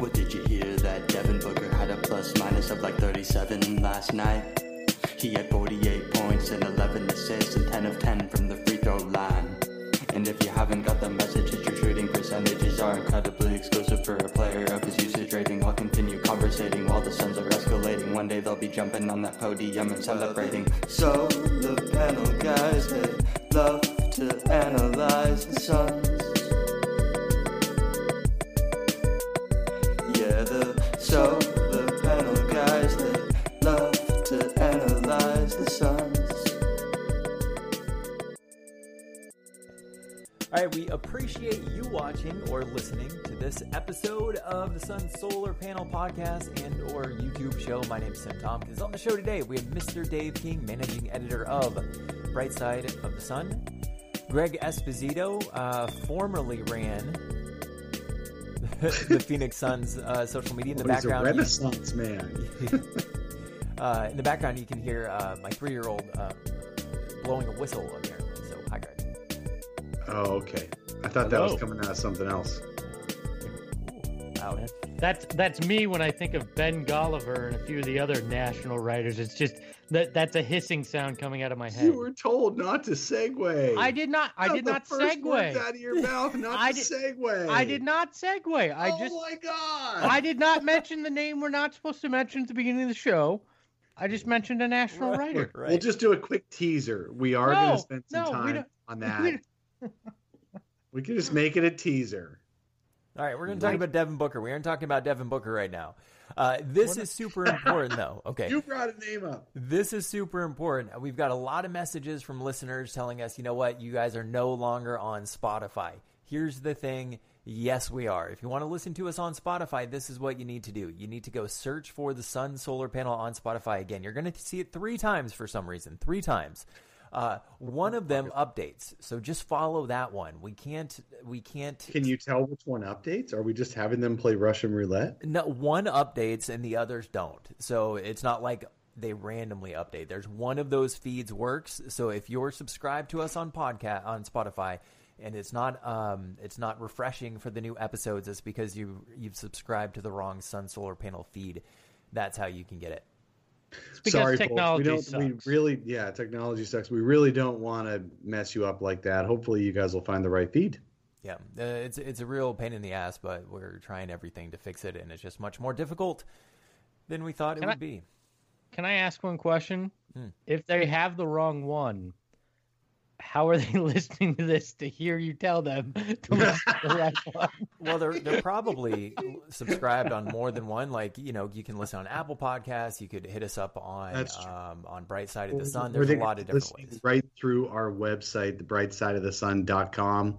What did you hear that Devin Booker had a plus minus of like 37 last night? He had 48 points and 11 assists and 10 of 10 from the free throw line. And if you haven't got the message, that your shooting percentages are incredibly exclusive for a player of his usage rating. I'll continue conversating while the Suns are escalating. One day they'll be jumping on that podium and celebrating. So the panel guys, they love to analyze the Suns. So the panel guys, that love to analyze the Suns. All right, we appreciate you watching or listening to this episode of the Sun Solar Panel Podcast and or YouTube show. My name is Tim Tompkins. On the show today, we have Mr. Dave King, managing editor of Bright Side of the Sun. Greg Esposito uh, formerly ran the Phoenix Suns uh, social media. In the Oh, he's a background, you- renaissance man. uh, in the background, you can hear uh, my three-year-old uh, blowing a whistle. Apparently, so hi, Greg. Oh, okay. I thought that was coming out of something else. That's that's me when I think of Ben Golliver and a few of the other national writers. It's just that that's a hissing sound coming out of my head. You were told not to segue. I did not. I Not did not segue. out of your mouth, not I to did- segue. I did not segue. I oh just my god! I did not mention the name we're not supposed to mention at the beginning of the show. I just mentioned a national writer. Right. We'll just do a quick teaser. We are going to spend some no, time on that. We can just make it a teaser. All right, we're going to talk about Devin Booker. We aren't talking about Devin Booker right now. Uh, this is super important, though. Okay. You brought a name up. This is super important. We've got a lot of messages from listeners telling us, you know what, you guys are no longer on Spotify. Here's the thing. Yes, we are. If you want to listen to us on Spotify, this is what you need to do. You need to go search for the Sun Solar Panel on Spotify again. You're going to see it three times for some reason. Three times. Uh, one of them updates, so just follow that one. We can't. We can't. Can you tell which one updates? Are we just having them play Russian roulette? No, one updates and the others don't. So it's not like they randomly update. There's one of those feeds works. So if you're subscribed to us on podcast on Spotify and it's not um it's not refreshing for the new episodes, it's because you you've subscribed to the wrong Sun Solar Panel feed. That's how you can get it. It's because Sorry, technology folks. We don't. sucks. We really, yeah, technology sucks. We really don't want to mess you up like that. Hopefully, you guys will find the right feed. Yeah, uh, it's it's a real pain in the ass, but we're trying everything to fix it, and it's just much more difficult than we thought it Can would I- be. Can I ask one question? Hmm. If they have the wrong one, how are they listening to this to hear you tell them to listen to the right one? Well, they're they're probably subscribed on more than one. Like you know, you can listen on Apple Podcasts. You could hit us up on um, on Bright Side of the Sun. Or There's they a lot could of different listen ways. Right through our website, thebrightsideofthesun.com,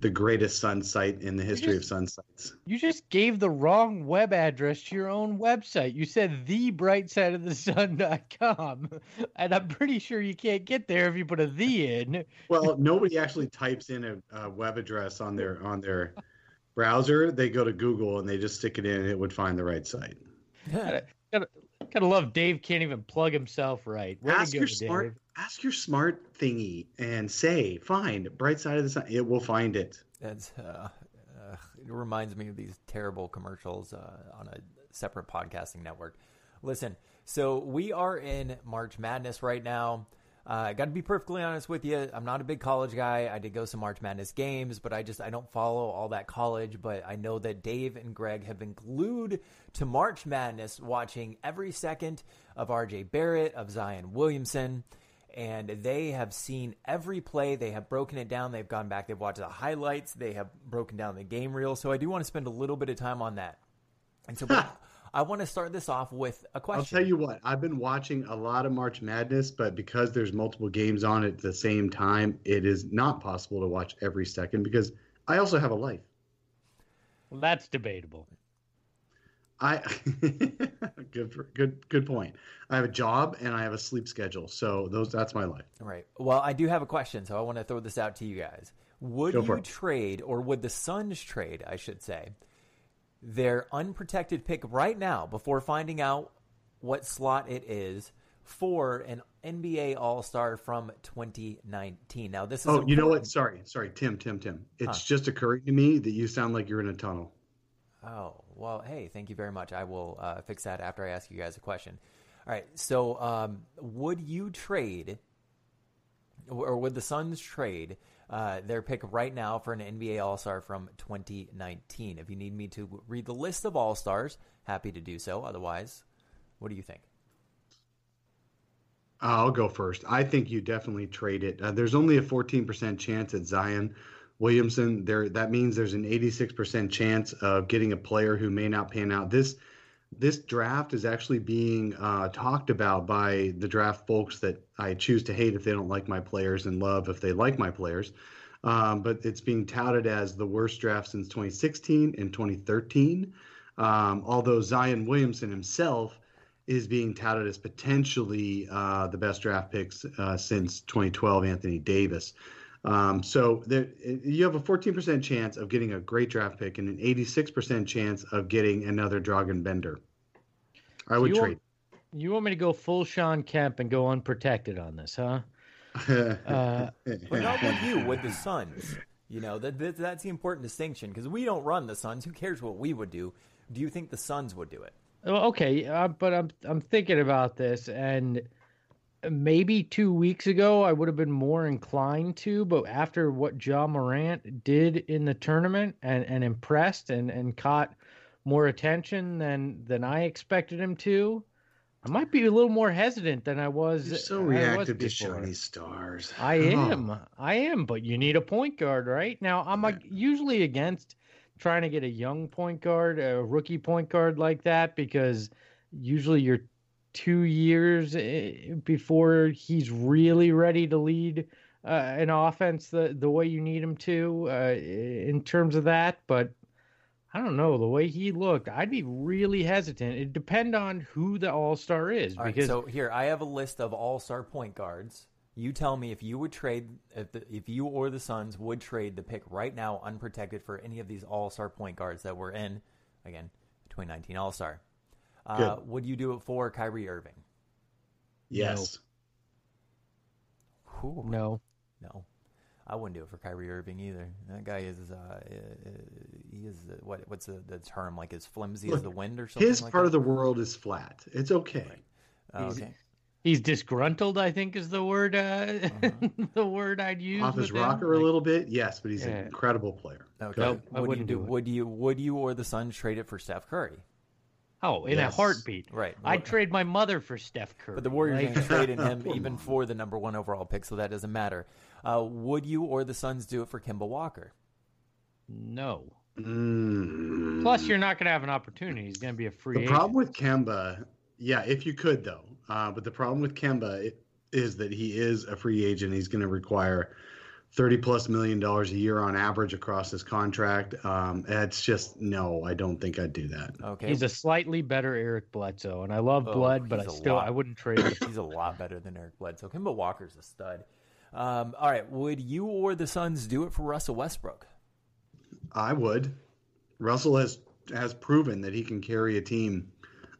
the greatest sun site in the history of just- sun sites. You just gave the wrong web address to your own website. You said the bright side of the thebrightsideofthesun.com, and I'm pretty sure you can't get there if you put a the in. Well, nobody actually types in a, a web address on their on their browser. They go to Google and they just stick it in, and it would find the right site. Gotta, gotta love Dave can't even plug himself right. To ask go, your Dave. Ask your smart thingy and say find bright side of the sun it will find it That's uh, uh, it reminds me of these terrible commercials uh, on a separate podcasting network. Listen, so we are in March Madness right now. I uh, got to be perfectly honest with you. I'm not a big college guy. I did go some March Madness games, but I just I don't follow all that college. But I know that Dave and Greg have been glued to March Madness, watching every second of R.J. Barrett, of Zion Williamson and they have seen every play. They have broken it down. They've gone back. They've watched the highlights. They have broken down the game reel. So I do want to spend a little bit of time on that. And so I want to start this off with a question. i'll tell you what i've been watching a lot of march madness but because there's multiple games on at the same time it is not possible to watch every second because i also have a life Well, that's debatable. I good for, good good point i have a job and i have a sleep schedule so those that's my life Right. Well, I do have a question, so I want to throw this out to you guys. Would Go you trade, or would the Suns trade, I should say, their unprotected pick right now before finding out what slot it is for an NBA All Star from 2019? Now, this is oh you know what sorry sorry tim tim tim it's Huh. just occurring to me that you sound like you're in a tunnel Oh, well, hey, thank you very much. I will uh, fix that after I ask you guys a question. All right. So, um, would you trade, or would the Suns trade uh, their pick right now for an NBA All Star from 2019? If you need me to read the list of All Stars, happy to do so. Otherwise, what do you think? I'll go first. I think you definitely trade it. Uh, there's only a 14% chance at Zion Williamson. There, that means there's an 86% chance of getting a player who may not pan out. This this draft is actually being uh, talked about by the draft folks that I choose to hate if they don't like my players and love if they like my players. Um, but it's being touted as the worst draft since 2016 and 2013. Um, although Zion Williamson himself is being touted as potentially uh, the best draft picks uh, since 2012, Anthony Davis. Um, so there, you have a 14% chance of getting a great draft pick and an 86% chance of getting another Dragan Bender. I would you trade. Want, you want me to go full Sean Kemp and go unprotected on this, huh? uh, but not with you, with the Suns. You know that, that that's the important distinction because we don't run the Suns. Who cares what we would do? Do you think the Suns would do it? Well, Okay, uh, but I'm I'm thinking about this, and maybe two weeks ago I would have been more inclined to, but after what Ja Morant did in the tournament and, and impressed and, and caught more attention than than I expected him to, I might be a little more hesitant than I was. You're so reactive to shiny stars. I am, oh. I am, but you need a point guard, right? Now I'm yeah. usually against trying to get a young point guard, a rookie point guard like that, because usually you're two years eh, before he's really ready to lead uh, an offense the the way you need him to uh, in terms of that. But I don't know the way he looked. I'd be really hesitant. It depend on who the All Star is. All because right, so here I have a list of All Star point guards. You tell me if you would trade if, the, if you or the Suns would trade the pick right now unprotected for any of these All Star point guards that were in again 2019 All Star. Uh, would you do it for Kyrie Irving? Yes. No. No. No. I wouldn't do it for Kyrie Irving either. That guy is, uh, he is uh, what? What's the, the term? Like as flimsy Look, as the wind or something. His like part that? of the world is flat. It's okay. Right. Oh, okay. He's disgruntled. I think is the word. Uh, uh-huh. the word I'd use. Off his rocker like, a little bit, yes, but he's yeah. an incredible player. Okay. Nope, what do you do? do would you would you or the Suns trade it for Steph Curry? Oh, in yes. a heartbeat. Right. I'd trade my mother for Steph Curry. But the Warriors right? ain't trading him even for the number one overall pick, so that doesn't matter. Uh, would you or the Suns do it for Kemba Walker? No. Mm. Plus, you're not going to have an opportunity. He's going to be a free. Agent. The agent. problem with Kemba, yeah, if you could though, uh, but the problem with Kemba is that he is a free agent. He's going to require 30 plus million dollars a year on average across his contract. Um, it's just no, I don't think I'd do that. Okay, he's a slightly better Eric Bledsoe, and I love oh, Bled, but I still lot, I wouldn't trade him. He's a lot better than Eric Bledsoe. Kemba Walker's a stud. Um, all right, would you or the Suns do it for Russell Westbrook? I would. Russell has has proven that he can carry a team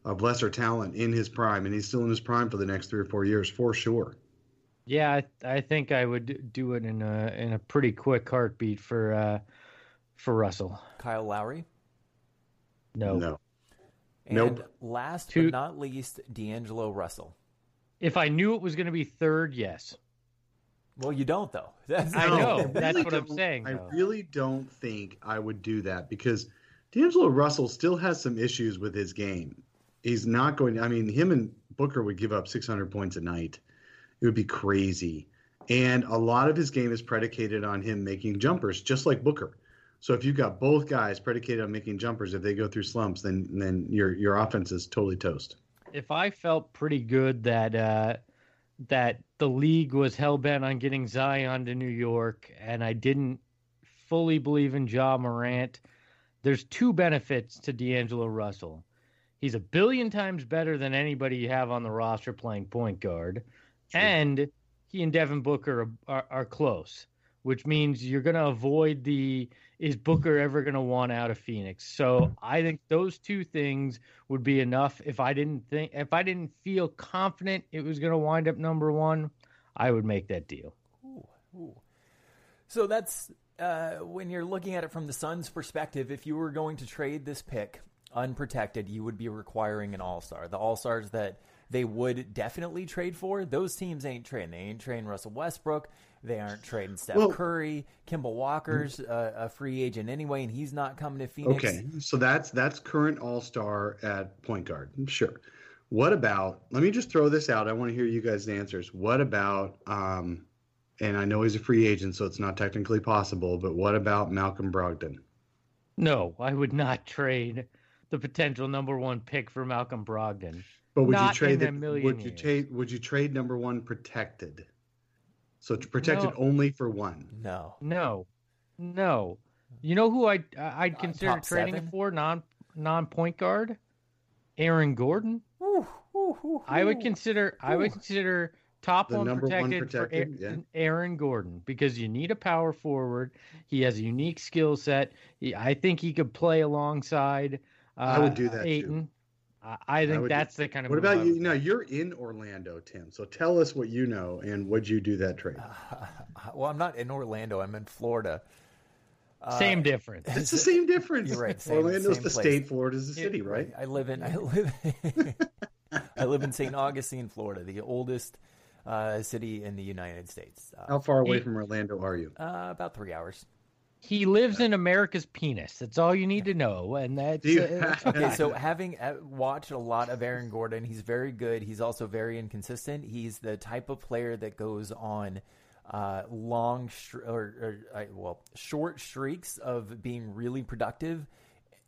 of lesser talent in his prime, and he's still in his prime for the next three or four years for sure. Yeah, I, I, think I would do it in a in a pretty quick heartbeat for uh, for Russell. Kyle Lowry. No. No. And nope. last Two, but not least, D'Angelo Russell. If I knew it was going to be third, yes. Well, you don't though. That's, I know. I really that's what I'm saying. I really don't think I would do that because D'Angelo Russell still has some issues with his game. He's not going. I mean, him and Booker would give up 600 points a night. It would be crazy. And a lot of his game is predicated on him making jumpers, just like Booker. So if you've got both guys predicated on making jumpers, if they go through slumps, then then your your offense is totally toast. If I felt pretty good that uh, that the league was hell bent on getting Zion to New York, and I didn't fully believe in Ja Morant, there's two benefits to D'Angelo Russell. He's a billion times better than anybody you have on the roster playing point guard and he and Devin Booker are, are, are close, which means you're going to avoid the is Booker ever going to want out of Phoenix? So I think those two things would be enough. If I didn't think, if I didn't feel confident it was going to wind up number one, I would make that deal. Ooh, ooh. So that's uh, when you're looking at it from the Suns' perspective, if you were going to trade this pick unprotected, you would be requiring an All Star. The All Stars that they would definitely trade for, those teams ain't trading. They ain't trading Russell Westbrook. They aren't trading Steph Well- Curry. Kemba Walker's uh, a free agent anyway, and he's not coming to Phoenix. Okay, so that's that's current All Star at point guard. Sure. What about? Let me just throw this out. I want to hear you guys' answers. What about? Um, and I know he's a free agent, so it's not technically possible. But what about Malcolm Brogdon? No, I would not trade the potential number one pick for Malcolm Brogdon. But would Not you trade in a the, Would you trade? Would you trade number one protected? So it's protected No. only for one. No. No, no. You know who I I'd Uh, consider top trading seven? for non non point guard? Aaron Gordon. I would consider I would consider top one number one protected, protected, for yeah. Aaron, Aaron Gordon because you need a power forward. He has a unique skill set. I think he could play alongside. Uh, I would do that too. Ayton. I, I think would do- that's the kind of. What about you? would No, you're in Orlando, Tim. So tell us what you know, and would you do that trade? well, I'm not in Orlando. I'm in Florida. Same difference. It's the same difference. You're right, same- Orlando's same the place. state, Florida's the city, right? I live in I live I live in St. Augustine, Florida, the oldest uh, city in the United States. Uh, How far away He- from Orlando are you? uh, about three hours. He lives in America's penis. That's all you need to know, and that's you uh, that's Okay, okay. so having uh, watched a lot of Aaron Gordon, he's very good. He's also very inconsistent. He's the type of player that goes on uh, long str- or, or uh, well short streaks of being really productive.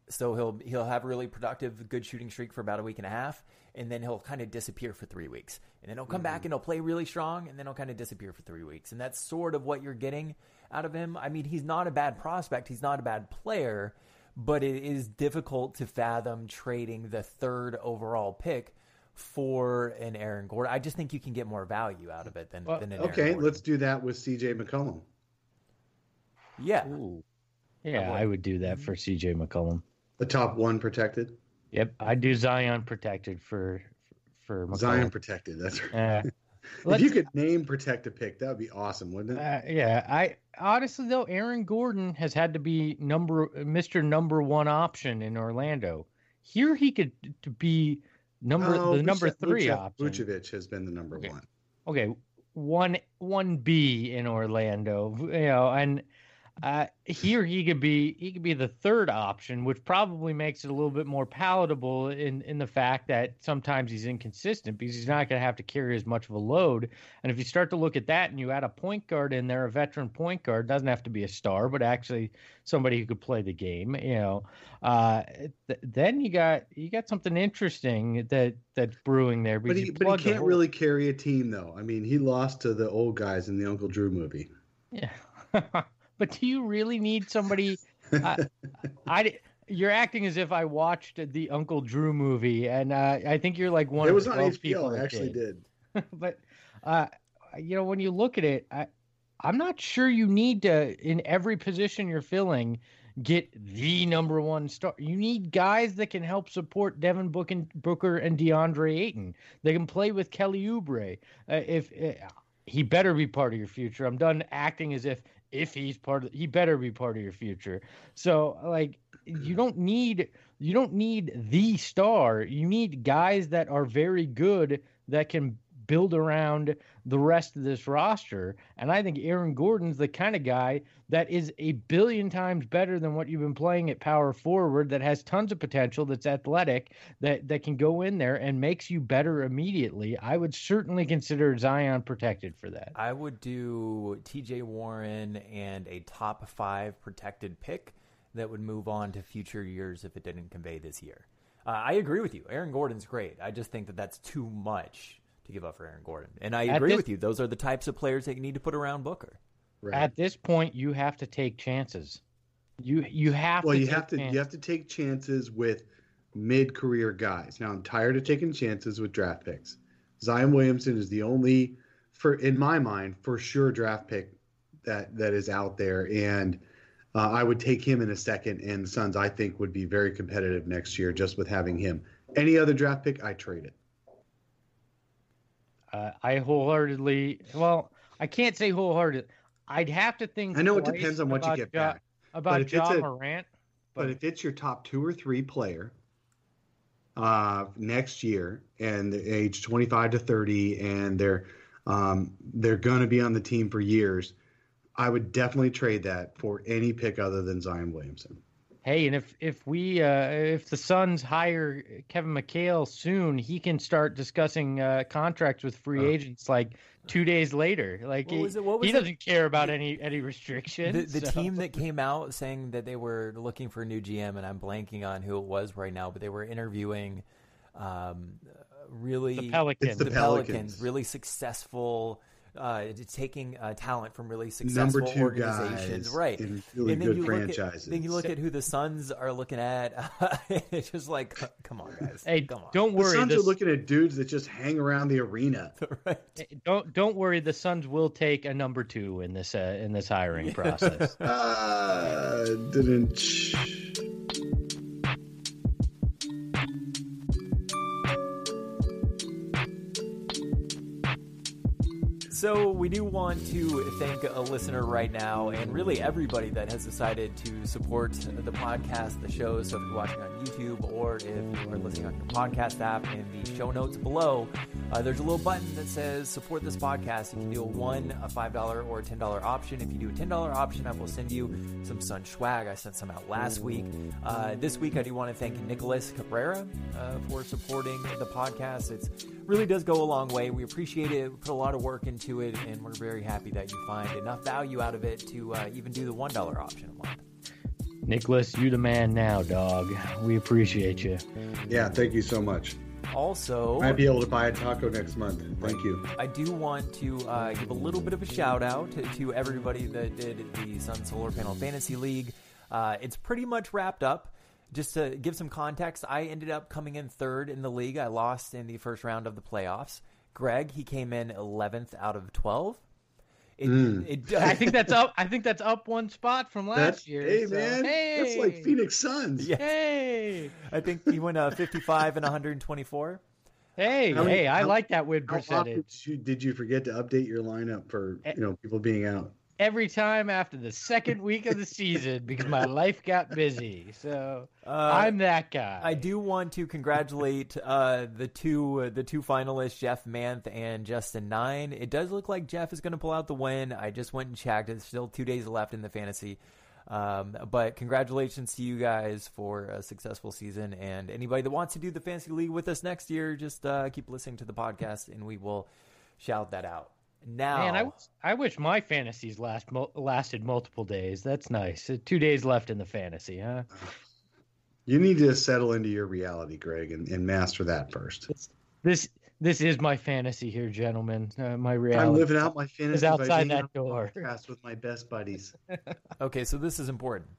So he'll he'll have a really productive, good shooting streak for about a week and a half, and then he'll kind of disappear for three weeks, and then he'll come back and he'll play really strong, and then he'll kind of disappear for three weeks, and that's sort of what you're getting out of him. I mean, he's not a bad prospect, he's not a bad player, but it is difficult to fathom trading the third overall pick for an Aaron Gordon. I just think you can get more value out of it than, Well, than an Aaron Okay, let's do that with CJ McCollum. yeah. Ooh. Yeah. I would do that for CJ McCollum. The top one protected. Yep, I'd do Zion protected for for McCollum. Zion protected. That's uh, right. If you could name protect a pick, that would be awesome, wouldn't it? uh, yeah, I honestly though Aaron Gordon has had to be number Mr. Number One option in Orlando. Here he could to be number Oh, the number Vuce- three Vuce- option. Vucevic has been the number Okay. one. okay, one one B in Orlando, you know, and uh, here he could be he could be the third option, which probably makes it a little bit more palatable in in the fact that sometimes he's inconsistent because he's not going to have to carry as much of a load. And if you start to look at that and you add a point guard in there, a veteran point guard doesn't have to be a star, but actually somebody who could play the game, you know, uh, th- then you got you got something interesting that that's brewing there. But because he, but he can't really carry a team, though. I mean, he lost to the old guys in the Uncle Drew movie. Yeah. but do you really need somebody? I, I, you're acting as if I watched the Uncle Drew movie, and uh, I think you're like one it of was the on 12 people I actually did. did. but uh, you know, when you look at it, I, I'm not sure you need to in every position you're filling get the number one star. You need guys that can help support Devin Book and, Booker and DeAndre Ayton. They can play with Kelly Oubre. Uh, if uh, he better be part of your future. I'm done acting as if if he's part of he better be part of your future. So like you don't need you don't need the star. You need guys that are very good that can build around the rest of this roster. And I think Aaron Gordon's the kind of guy that is a billion times better than what you've been playing at power forward that has tons of potential, that's athletic, that that can go in there and makes you better immediately. I would certainly consider Zion protected for that. I would do TJ Warren and a top five protected pick that would move on to future years if it didn't convey this year. Uh, I agree with you. Aaron Gordon's great. I just think that that's too much to give up for Aaron Gordon. And I At agree this- with you. Those are the types of players that you need to put around Booker. Right. At this point, you have to take chances. You you have well, to you take have to chances. you have to take chances with mid-career guys. Now, I'm tired of taking chances with draft picks. Zion Williamson is the only, for in my mind, for sure draft pick that that is out there, and uh, I would take him in a second. And the Suns, I think, would be very competitive next year just with having him. Any other draft pick, I trade it. Uh, I wholeheartedly, well, I can't say wholehearted. I'd have to think. I know it depends on what you get Ja- back. about if it's Ja a- Morant. But But- if it's your top two or three player uh, next year and they're age 25 to 30 and they're um, they're going to be on the team for years, I would definitely trade that for any pick other than Zion Williamson. Hey, and if if we uh, if the Suns hire Kevin McHale soon, he can start discussing uh, contracts with free Uh. agents like two days later. Like What he, was it- what was he it? doesn't care about any any restrictions. The, the so- team that came out saying that they were looking for a new GM, and I'm blanking on who it was right now, but they were interviewing um, really the Pelicans. the the Pelicans. Pelicans, really successful, uh, taking uh, talent from really successful Number two organizations, guys right? in really and then good you franchises. Look at, then you look at who the Suns are looking at. it's just like, come on, guys. Hey, come on. don't worry. the worry. Suns the- are looking at dudes that just hang around the arena. right. don't don't worry. The Suns will take a number two in this uh, in this hiring process. Uh, didn't. So we do want to thank a listener right now, and really everybody that has decided to support the podcast, the show. So if you're watching on YouTube or if you are listening on your podcast app, in the show notes below, uh, there's a little button that says support this podcast. You can do a one, a five dollar, or a ten dollar option. If you do a ten dollar option, I will send you some Sun swag. I sent some out last week. Uh, this week, I do want to thank Nicholas Cabrera uh, for supporting the podcast. It's really does go a long way. We appreciate it. We put a lot of work into it, and we're very happy that you find enough value out of it to uh, even do the one dollar option a month. Nicholas, you the man now, dog. We appreciate you. Yeah, thank you so much. Also, I'd be able to buy a taco next month. Thank you. I do want to uh, give a little bit of a shout out to, to everybody that did the Sun Solar Panel Fantasy League. Uh, it's pretty much wrapped up. Just to give some context, I ended up coming in third in the league. I lost in the first round of the playoffs. Greg, he came in 11th out of 12. It, Mm. it, I think that's up. I think that's up one spot from last That's year. hey so- man, that's like! Phoenix Suns. Yeah. Hey, I think he went uh, 55 and 124. hey, How many- hey! I how- like that win How often percentage. did you, did you forget to update your lineup for Eh. you know people being out? Every time after the second week of the season because my life got busy. So Uh, I'm that guy. I do want to congratulate uh, the two uh, the two finalists, Jeff Manth and Justin Nine. It does look like Jeff is going to pull out the win. I just went and checked; it's still two days left in the fantasy. Um, but congratulations to you guys for a successful season, and anybody that wants to do the fantasy league with us next year, just uh, keep listening to the podcast, and we will shout that out. Now, Man, I, I wish my fantasies last mul- lasted multiple days. That's nice. Uh, Two days left in the fantasy, huh? You need to settle into your reality, Greg, and, and master that first. This this is my fantasy here, gentlemen. Uh, my I'm living out my fantasy by outside being that door. podcast with my best buddies. okay, so this is important.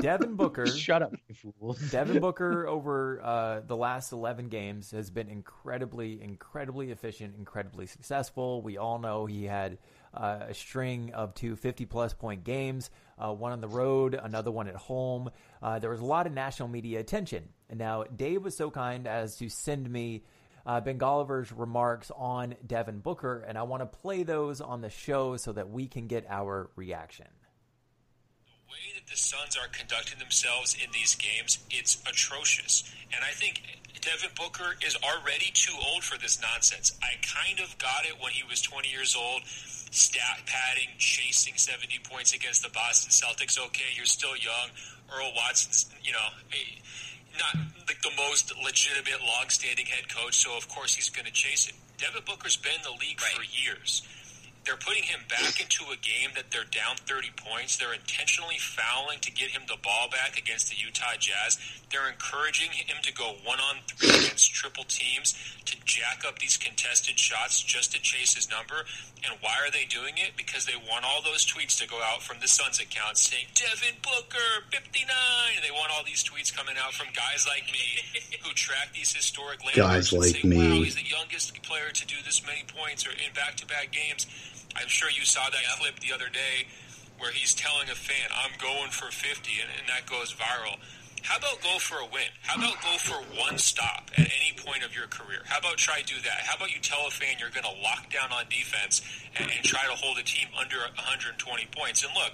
Devin Booker. Shut up, you fools. Devin Booker over uh, the last 11 games has been incredibly, incredibly efficient, incredibly successful. We all know he had uh, a string of two 50 plus point games, uh, one on the road, another one at home. Uh, there was a lot of national media attention. And now, Dave was so kind as to send me uh, Ben Golliver's remarks on Devin Booker, and I want to play those on the show so that we can get our reaction. The way that the Suns are conducting themselves in these games, it's atrocious. And I think Devin Booker is already too old for this nonsense. I kind of got it when he was 20 years old, stat padding, chasing 70 points against the Boston Celtics. Okay, you're still young. Earl Watson's, you know, not like the most legitimate, long-standing head coach, so of course he's going to chase it. Devin Booker's been in the league for years they're putting him back into a game that they're down 30 points. They're intentionally fouling to get him the ball back against the Utah Jazz. They're encouraging him to go one on three against triple teams to jack up these contested shots just to chase his number. And why are they doing it? Because they want all those tweets to go out from the Suns account saying, Devin Booker, 59. And they want all these tweets coming out from guys like me who track these historic landmarks Guys and like say, me. wow, he's the youngest player to do this many points or in back-to-back games. I'm sure you saw that clip the other day where he's telling a fan, "I'm going for 50," and, and that goes viral. How about go for a win? How about go for one stop at any point of your career? How about try do that? How about you tell a fan you're going to lock down on defense and, and try to hold a team under 120 points? And look,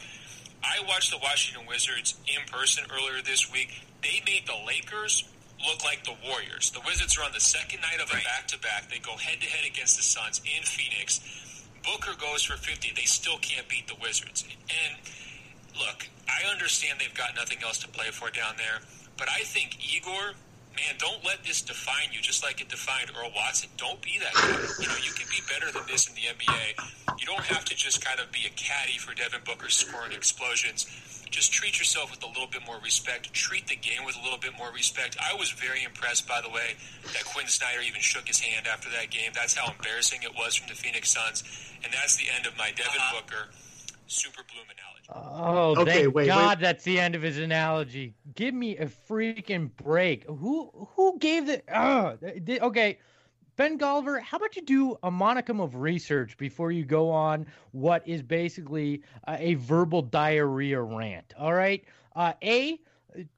I watched the Washington Wizards in person earlier this week. They made the Lakers look like the Warriors. The Wizards are on the second night of a back to back. They go head to head against the Suns in Phoenix. Booker goes for 50. They still can't beat the Wizards. And look, I understand they've got nothing else to play for down there, but I think Igor, man, don't let this define you just like it defined Earl Watson. Don't be that guy. You know, you can be better than this in the NBA. You don't have to just kind of be a caddy for Devin Booker scoring explosions. Just treat yourself with a little bit more respect. Treat the game with a little bit more respect. I was very impressed, by the way, that Quinn Snyder even shook his hand after that game. That's how embarrassing it was from the Phoenix Suns. And that's the end of my Devin uh-huh. Booker super bloom analogy. Oh, okay, thank wait, God, wait. that's the end of his analogy. Give me a freaking break. Who who gave the? Uh, okay, Ben Golliver, how about you do a monicum of research before you go on what is basically uh, a verbal diarrhea rant? All right. Uh, a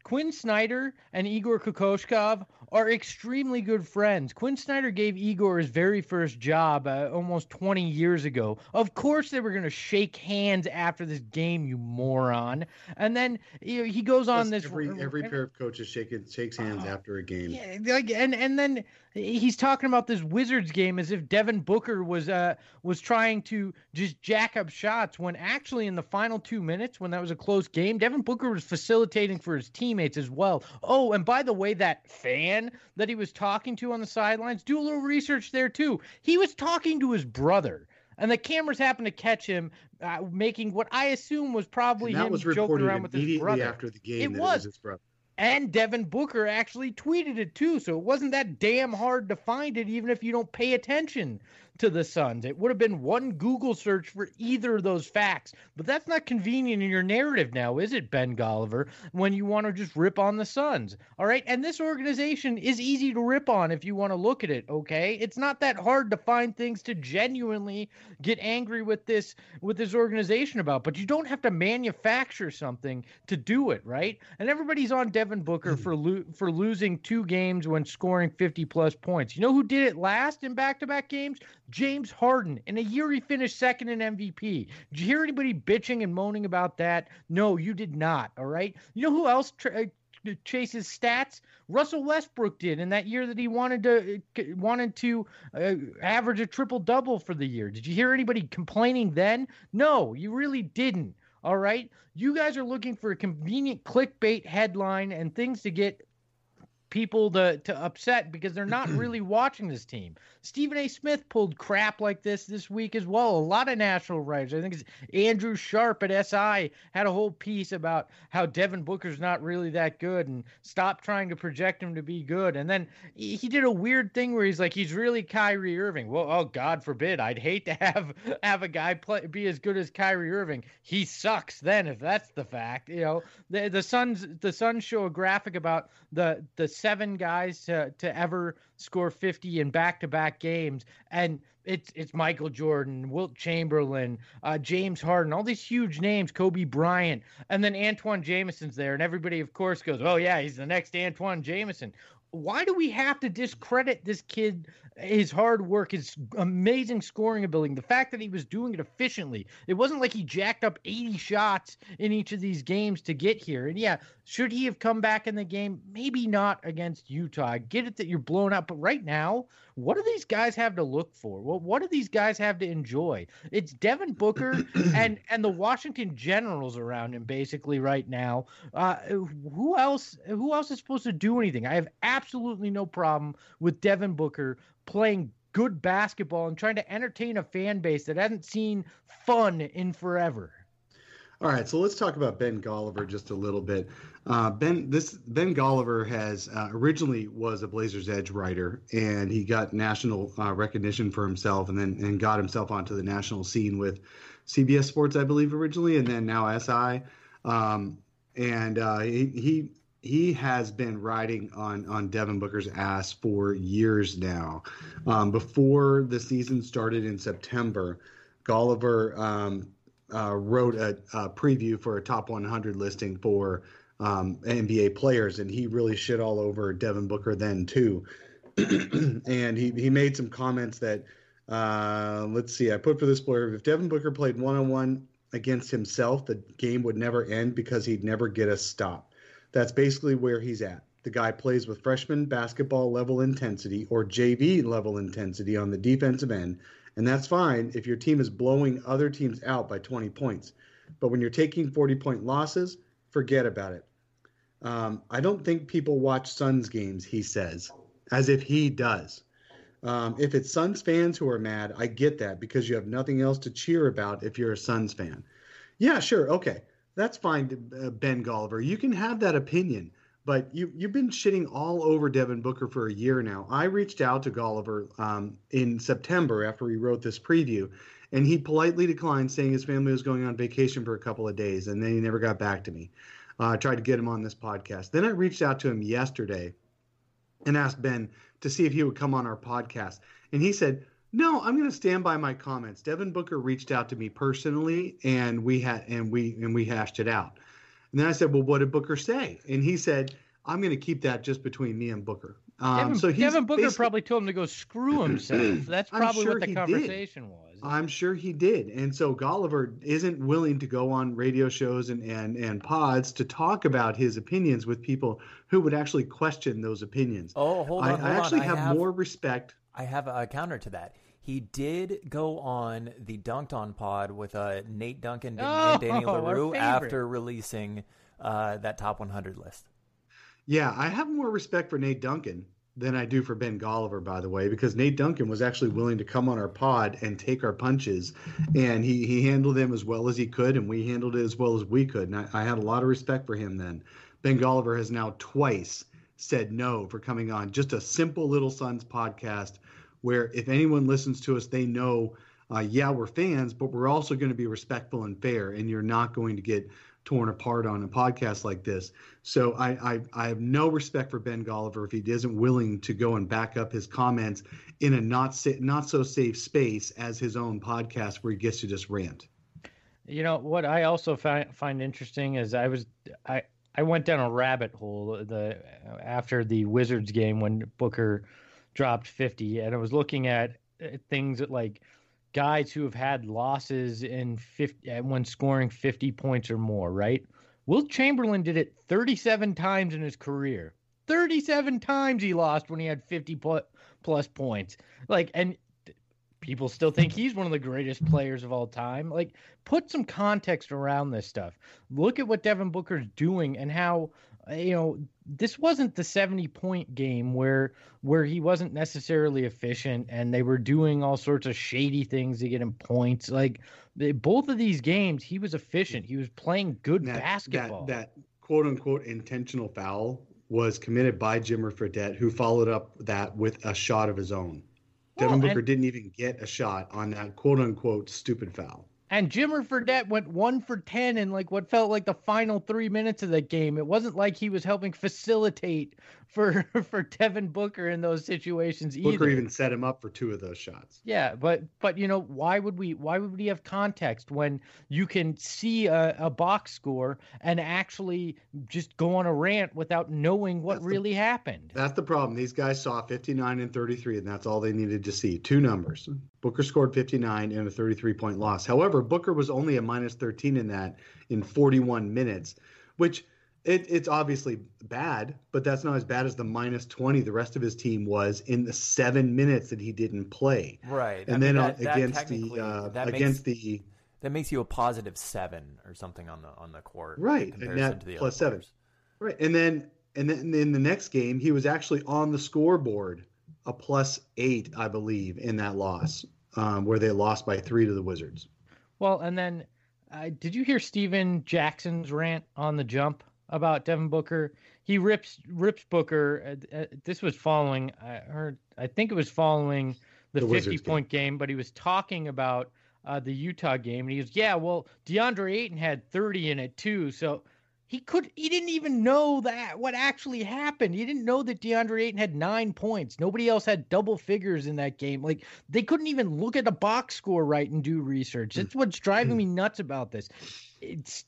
Quinn Snyder and Igor Kokoskov are extremely good friends. Quinn Snyder gave Igor his very first job uh, almost 20 years ago. Of course, they were going to shake hands after this game, you moron. And then you know, he goes on this. Every every pair of coaches shake it, shakes hands uh, after a game. Yeah, like, and and then he's talking about this Wizards game as if Devin Booker was uh was trying to just jack up shots when actually in the final two minutes when that was a close game, Devin Booker was facilitating for his teammates as well. Oh, and by the way, that fan that he was talking to on the sidelines, do a little research there too. He was talking to his brother. And the cameras happened to catch him uh, making what I assume was probably him was joking around with his brother. after the game. It was. it was his brother. And Devin Booker actually tweeted it too, so it wasn't that damn hard to find it, even if you don't pay attention to the Suns. It would have been one Google search for either of those facts. But that's not convenient in your narrative now, is it, Ben Golliver, when you want to just rip on the Suns? All right. And this organization is easy to rip on if you want to look at it, okay? It's not that hard to find things to genuinely get angry with this with this organization about, but you don't have to manufacture something to do it, right? And everybody's on Devin Booker mm-hmm. for lo- for losing two games when scoring 50 plus points. You know who did it last in back-to-back games? James Harden. In a year, he finished second in MVP. Did you hear anybody bitching and moaning about that? No, you did not. All right. You know who else tra- uh, chases stats? Russell Westbrook did in that year that he wanted to uh, wanted to uh, average a triple double for the year. Did you hear anybody complaining then? No, you really didn't. All right. You guys are looking for a convenient clickbait headline and things to get people to, to upset because they're not really watching this team. Stephen A. Smith pulled crap like this this week as well. A lot of national writers. I think it's Andrew Sharp at SI had a whole piece about how Devin Booker's not really that good and stop trying to project him to be good. And then he did a weird thing where he's like, he's really Kyrie Irving. Well, oh God forbid, I'd hate to have have a guy play be as good as Kyrie Irving. He sucks then if that's the fact. You know, the the Suns the Suns show a graphic about the the seven guys to to ever score 50 in back-to-back games. And it's it's Michael Jordan, Wilt Chamberlain, uh, James Harden, all these huge names, Kobe Bryant, and then Antoine Jamison's there, and everybody, of course, goes, "Oh yeah, he's the next Antoine Jamison." Why do we have to discredit this kid his hard work his amazing scoring ability the fact that he was doing it efficiently? It wasn't like he jacked up 80 shots in each of these games to get here. And yeah should he have come back in the game? Maybe not against utah. I get it that you're blown out but right now what do these guys have to look for? Well, what do these guys have to enjoy? It's devin booker and and the washington generals around him basically right now. Uh, who else who else is supposed to do anything? I have absolutely no problem with Devin Booker playing good basketball and trying to entertain a fan base that hasn't seen fun in forever. All right, so let's talk about Ben Golliver just a little bit. Uh, ben, this Ben Golliver has uh, originally was a Blazers Edge writer, and he got national uh, recognition for himself, and then and got himself onto the national scene with CBS Sports, I believe, originally, and then now SI. Um, and uh, he, he he has been riding on on Devin Booker's ass for years now. Um, before the season started in September, Golliver um, uh, wrote a, a, preview for a top 100 listing for um, NBA players, and he really shit all over Devin Booker then too. and he he made some comments that uh, let's see, I put for this player if Devin Booker played one on one against himself, the game would never end because he'd never get a stop. That's basically where he's at. The guy plays with freshman basketball level intensity or JV level intensity on the defensive end, and that's fine if your team is blowing other teams out by 20 points. But when you're taking 40 point losses, forget about it. Um, I don't think people watch Suns games, he says, as if he does. Um, if it's Suns fans who are mad, I get that because you have nothing else to cheer about if you're a Suns fan. Yeah, sure, okay, that's fine, uh, Ben Golliver. You can have that opinion, but you you've been shitting all over Devin Booker for a year now. I reached out to Golliver um, in September after he wrote this preview, and he politely declined, saying his family was going on vacation for a couple of days, and then he never got back to me. Uh, I tried to get him on this podcast. Then I reached out to him yesterday and asked Ben to see if he would come on our podcast. And he said, "No, I'm going to stand by my comments." Devin Booker reached out to me personally, and we had and we and we hashed it out. And then I said, "Well, what did Booker say?" And he said, "I'm going to keep that just between me and Booker." Um, Devin, so Devin Booker probably told him to go screw himself. That's probably sure what the conversation did. was. I'm sure he did. And so Golliver isn't willing to go on radio shows and, and, and pods to talk about his opinions with people who would actually question those opinions. Oh, hold on. I, hold I actually on. have, I have more respect. I have a counter to that. He did go on the Dunked On pod with uh, Nate Duncan oh, and Danny Leroux after releasing uh, that top 100 list. Yeah, I have more respect for Nate Duncan than I do for Ben Golliver, by the way, because Nate Duncan was actually willing to come on our pod and take our punches, and he he handled them as well as he could, and we handled it as well as we could, and I, I had a lot of respect for him then. Ben Golliver has now twice said no for coming on just a simple Little Suns podcast, where if anyone listens to us, they know. Uh, yeah, we're fans, but we're also going to be respectful and fair, and you're not going to get torn apart on a podcast like this. So I, I, I have no respect for Ben Golliver if he isn't willing to go and back up his comments in a not sa- not so safe space as his own podcast where he gets to just rant. You know what I also find find interesting is I was I I went down a rabbit hole the after the Wizards game when Booker dropped 50 and I was looking at uh, things that like guys who have had losses in 50 when scoring 50 points or more, right? Wilt Chamberlain did it 37 times in his career. 37 times he lost when he had 50 plus points. Like and people still think he's one of the greatest players of all time. Like put some context around this stuff. Look at what Devin Booker's doing and how Uh, you know this wasn't the 70 point game where where he wasn't necessarily efficient and they were doing all sorts of shady things to get him points. Like both of these games he was efficient. He was playing good that, basketball. that, that quote unquote intentional foul was committed by Jimmer Fredette who followed up that with a shot of his own. Well, Devin Booker and, didn't even get a shot on that quote unquote stupid foul and Jimmer Fredette went one for 10 in like what felt like the final three minutes of that game. It wasn't like he was helping facilitate for for Devin Booker in those situations Booker either. even set him up for two of those shots. Yeah, but but you know why would we why would we have context when you can see a, a box score and actually just go on a rant without knowing what that's really the, happened? That's the problem. These guys saw 59 and 33, and that's all they needed to see. Two numbers. Booker scored 59 in a 33 point loss. However, Booker was only a minus 13 in that in 41 minutes, which it, it's obviously bad, but that's not as bad as the minus 20 the rest of his team was in the seven minutes that he didn't play. Right. And I then that, against the uh, against makes, the that makes you a positive seven or something on the on the court. Right. And that plus seven. Right. And then and then in the next game he was actually on the scoreboard a plus eight, I believe, in that loss, um, where they lost by three to the Wizards. Well, and then uh, did you hear Stephen Jackson's rant on the jump about Devin Booker? He rips rips Booker. Uh, uh, this was following. I heard. I think it was following the, the 50 point game. game, but he was talking about uh, the Utah game, and he goes, "Yeah, well, DeAndre Ayton had 30 in it too, so." he could he didn't even know that what actually happened. He didn't know that DeAndre Ayton had nine points. Nobody else had double figures in that game. Like they couldn't even look at the box score right and do research. That's what's driving me nuts about this.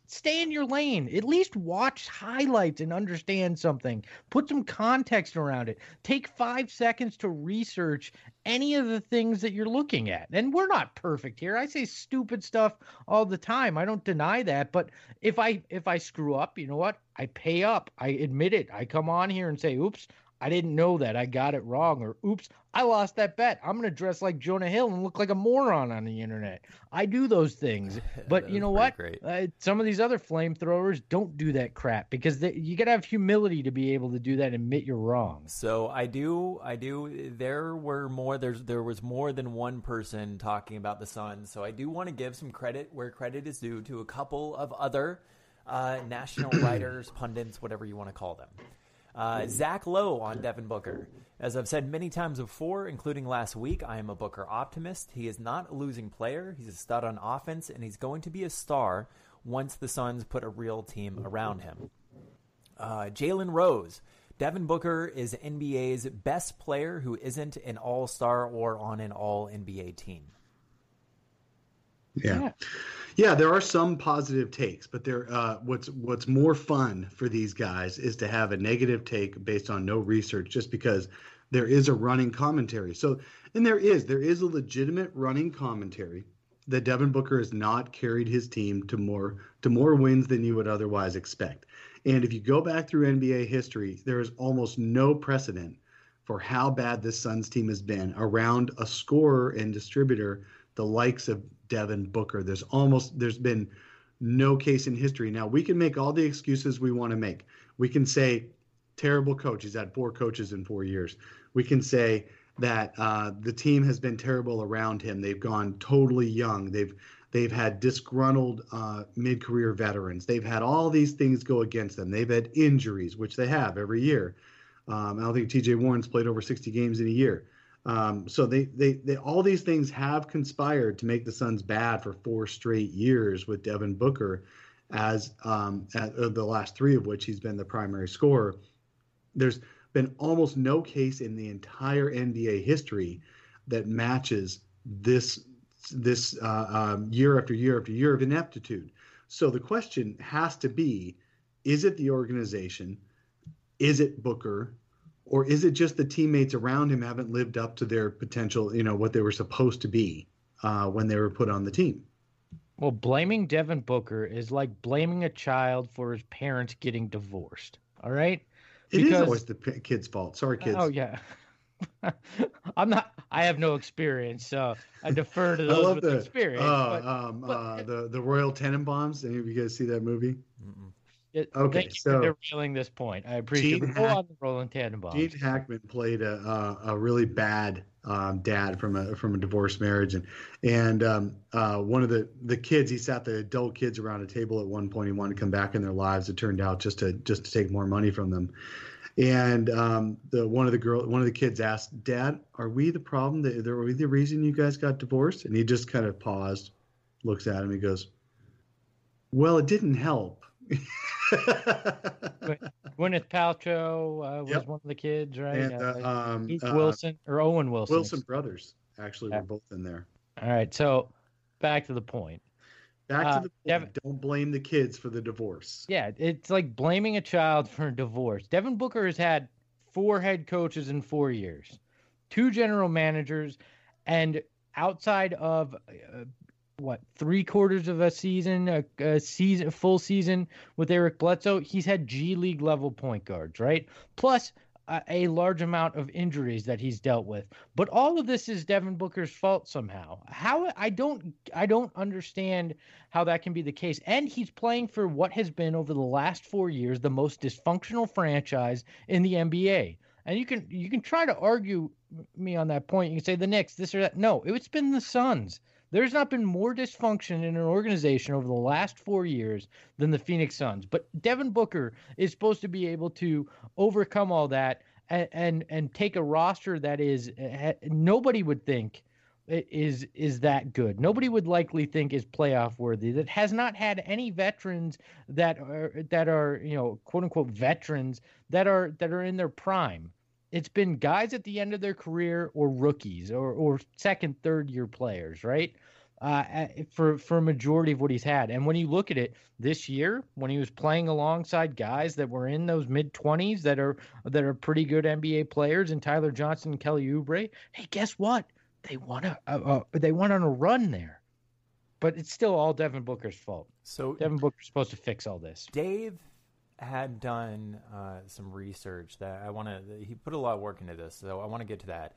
Stay in your lane. At least watch highlights and understand something. Put some context around it. Take five seconds to research any of the things that you're looking at. And we're not perfect here. I say stupid stuff all the time. I don't deny that. But if I if I screw up, you know what? I pay up. I admit it. I come on here and say, oops, I didn't know that. I got it wrong. Or, oops, I lost that bet. I'm going to dress like Jonah Hill and look like a moron on the internet. I do those things. But you know what? Uh, some of these other flamethrowers don't do that crap because they, you got to have humility to be able to do that and admit you're wrong. So I do, I do. There were more. There's there was more than one person talking about the Suns. So I do want to give some credit where credit is due to a couple of other uh, national writers, pundits, whatever you want to call them. Uh, Zach Lowe on Devin Booker. As I've said many times before, including last week, I am a Booker optimist. He is not a losing player. He's a stud on offense, and he's going to be a star once the Suns put a real team around him. Uh, Jalen Rose. Devin Booker is NBA's best player who isn't an all star or on an all NBA team. Yeah. yeah. Yeah, there are some positive takes, but there uh, what's what's more fun for these guys is to have a negative take based on no research, just because there is a running commentary. So, and there is there is a legitimate running commentary that Devin Booker has not carried his team to more to more wins than you would otherwise expect. And if you go back through NBA history, there is almost no precedent for how bad this Suns team has been around a scorer and distributor the likes of Devin Booker. There's almost there's been no case in history. Now we can make all the excuses we want to make. We can say terrible coach. He's had four coaches in four years. We can say that uh, the team has been terrible around him. They've gone totally young. They've they've had disgruntled uh, mid-career veterans. They've had all these things go against them. They've had injuries, which they have every year. Um, I don't think T.J. Warren's played over 60 games in a year. Um, so they, they, they, all these things have conspired to make the Suns bad for four straight years with Devin Booker as um, at, uh, the last three of which he's been the primary scorer. There's been almost no case in the entire NBA history that matches this this uh, um, year after year after year of ineptitude. So the question has to be: Is it the organization? Is it Booker? Or is it just the teammates around him haven't lived up to their potential, you know, what they were supposed to be uh, when they were put on the team? Well, blaming Devin Booker is like blaming a child for his parents getting divorced. All right? It because, is always the kid's fault. Sorry, kids. Oh yeah. I'm not. I have no experience, so I defer to those with the, experience. Uh, but, um, but, uh, the the Royal Tenenbaums. Any of you guys see that movie? Mm-mm. It, okay, so derailing this point. I appreciate Gene it. Hack- on the Rolling Tenenbaum. Gene Hackman played a, a, a really bad um, dad from a from a divorced marriage, and and um, uh, one of the the kids he sat the adult kids around a table at one point. He wanted to come back in their lives. It turned out just to just to take more money from them. And um, the one of the girl, one of the kids asked, "Dad, are we the problem? That are we the reason you guys got divorced?" And he just kind of paused, looks at him, he goes, "Well, it didn't help." Gwyneth Paltrow uh, was yep. one of the kids, right? And, uh, um, Keith uh, Wilson or Owen Wilson. Wilson brothers actually yeah. were both in there. All right, so back to the point. Back to uh, the point. Devin, Don't blame the kids for the divorce. Yeah, it's like blaming a child for a divorce. Devin Booker has had four head coaches in four years, two general managers, and outside of uh, what three quarters of a season, a, a, season, full season with Eric Bledsoe, he's had G League level point guards, right? Plus a, a, large amount of injuries that he's dealt with. But all of this is Devin Booker's fault somehow. How I don't I don't understand how that can be the case. And he's playing for what has been over the last four years the most dysfunctional franchise in the NBA. And you can you can try to argue me on that point. You can say the Knicks, this or that. No, it's been the Suns. There's not been more dysfunction in an organization over the last four years than the Phoenix Suns. But Devin Booker is supposed to be able to overcome all that and and, and take a roster that is eh, eh, nobody would think is is that good. Nobody would likely think is playoff worthy. That has not had any veterans that are that are you know quote unquote veterans that are that are in their prime it's been guys at the end of their career or rookies or, or second, third year players, right? uh, for for a majority of what he's had. And when you look at it this year, when he was playing alongside guys that were in those mid twenties that are that are pretty good NBA players, and Tyler Johnson and Kelly Oubre, hey, guess what? They won a, uh, they went on a run there. But it's still all Devin Booker's fault. So Devin Booker's supposed to fix all this. Dave had done uh, some research that I want to. He put a lot of work into this, so I want to get to that.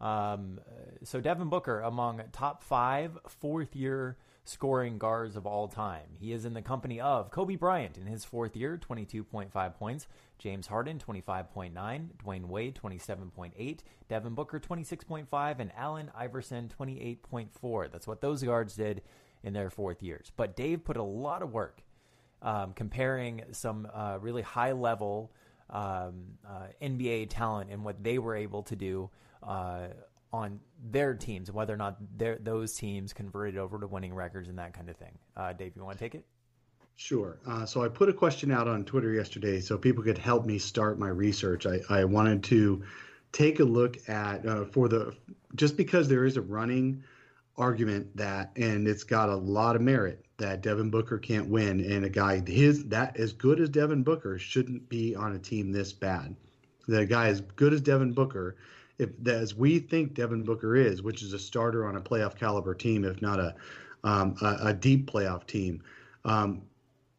Um, so Devin Booker among top five fourth year scoring guards of all time. He is in the company of Kobe Bryant in his fourth year, 22.5 points. James Harden, 25.9. Dwyane Wade, 27.8. Devin Booker, 26.5. And Allen Iverson, 28.4. That's what those guards did in their fourth years. But Dave put a lot of work um, comparing some uh, really high level um, uh, NBA talent and what they were able to do uh, on their teams, whether or not those teams converted over to winning records and that kind of thing. Uh, Dave, you want to take it? Sure. Uh, so I put a question out on Twitter yesterday so people could help me start my research. I, I wanted to take a look at uh, for the just because there is a running argument that and it's got a lot of merit that Devin Booker can't win and a guy his that as good as Devin Booker shouldn't be on a team this bad. The guy as good as Devin Booker if as we think Devin Booker is, which is a starter on a playoff caliber team, if not a um, a, a, deep playoff team. Um,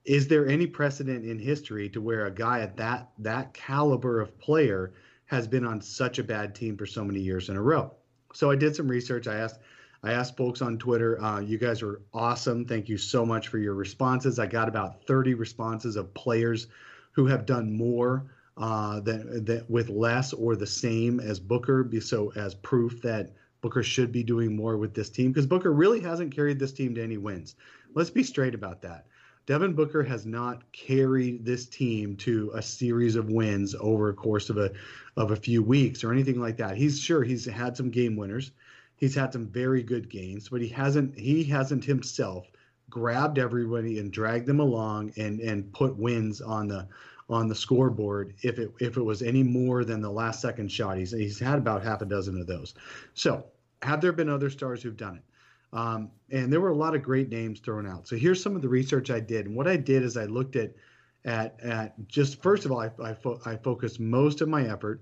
is there any precedent in history to where a guy at that that caliber of player has been on such a bad team for so many years in a row? So I did some research. I asked I asked folks on Twitter. Uh, you guys are awesome. Thank you so much for your responses. I got about 30 responses of players who have done more uh, that that with less or the same as Booker, so as proof that Booker should be doing more with this team because Booker really hasn't carried this team to any wins. Let's be straight about that. Devin Booker has not carried this team to a series of wins over a course of a of a few weeks or anything like that. He's sure he's had some game winners. He's had some very good games, but he hasn't he hasn't himself grabbed everybody and dragged them along and and put wins on the on the scoreboard if it if it was any more than the last second shot. He's he's had about half a dozen of those. So have there been other stars who've done it? Um, and there were a lot of great names thrown out. So here's some of the research I did. And what I did is I looked at at at just first of all, I I, fo- I focused most of my effort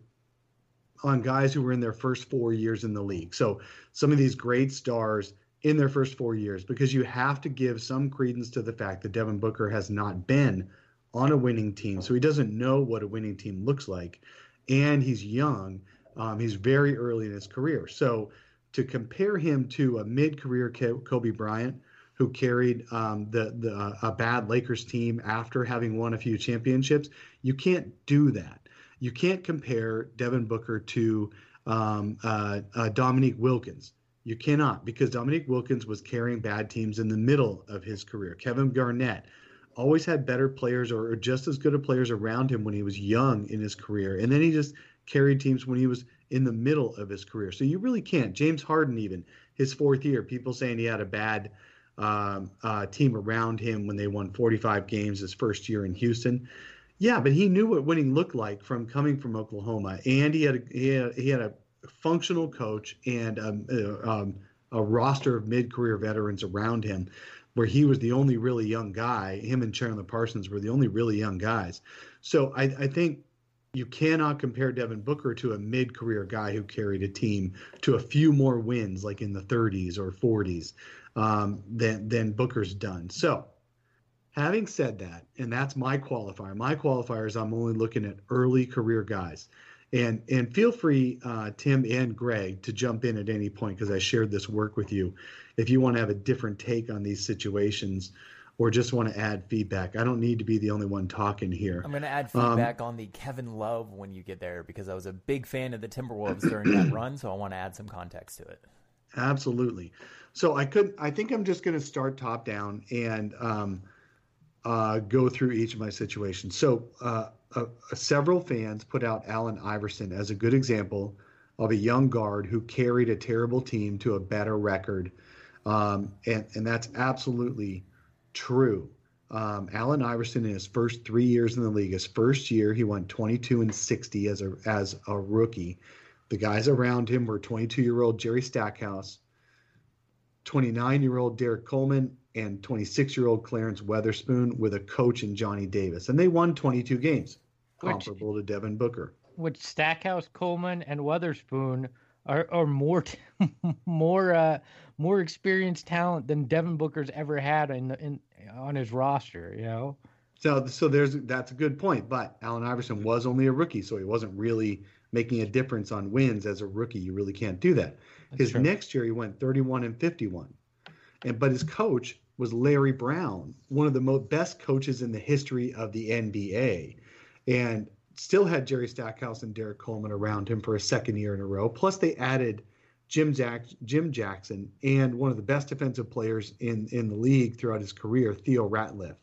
on guys who were in their first four years in the league. So some of these great stars in their first four years, because you have to give some credence to the fact that Devin Booker has not been on a winning team. So he doesn't know what a winning team looks like. And he's young. Um, he's very early in his career. So to compare him to a mid-career Kobe Bryant, who carried um, the the uh, a bad Lakers team after having won a few championships, you can't do that. You can't compare Devin Booker to um, uh, uh, Dominique Wilkins. You cannot because Dominique Wilkins was carrying bad teams in the middle of his career. Kevin Garnett always had better players or, just as good of players around him when he was young in his career, and then he just carried teams when he was in the middle of his career. So you really can't. James Harden, even his fourth year, people saying he had a bad um, uh, team around him when they won 45 games his first year in Houston. Yeah, but he knew what winning looked like from coming from Oklahoma, and he had a, he had, he had a functional coach and um, uh, um, a roster of mid-career veterans around him, where he was the only really young guy. Him and Chandler Parsons were the only really young guys. So I, I think you cannot compare Devin Booker to a mid-career guy who carried a team to a few more wins, like in the 30s or 40s, um, than than Booker's done. So Having said that, and that's my qualifier. My qualifier is I'm only looking at early career guys. And and feel free, uh, Tim and Greg, to jump in at any point because I shared this work with you. If you want to have a different take on these situations, or just want to add feedback, I don't need to be the only one talking here. I'm going to add feedback um, on the Kevin Love when you get there because I was a big fan of the Timberwolves during that run, so I want to add some context to it. Absolutely. So I could. I think I'm just going to start top down and. Um, uh, go through each of my situations. So, uh, uh, several fans put out Allen Iverson as a good example of a young guard who carried a terrible team to a better record, um, and and that's absolutely true. Um, Allen Iverson in his first three years in the league, his first year he went 22 and 60 as a as a rookie. The guys around him were 22 year old Jerry Stackhouse, 29 year old Derrick Coleman and 26 year old Clarence Weatherspoon with a coach in Johnny Davis. And they won 22 games, comparable which, to Devin Booker. Which Stackhouse, Coleman, and Weatherspoon are, are more more uh, more experienced talent than Devin Booker's ever had in, in on his roster, you know. So so there's that's a good point, but Allen Iverson was only a rookie, so he wasn't really making a difference on wins as a rookie. You really can't do that. That's his true. next year he went 31 and 51. And but his coach was Larry Brown, one of the most best coaches in the history of the NBA. And still had Jerry Stackhouse and Derrick Coleman around him for a second year in a row. Plus they added Jim Jack, Jim Jackson and one of the best defensive players in in the league throughout his career, Theo Ratliff.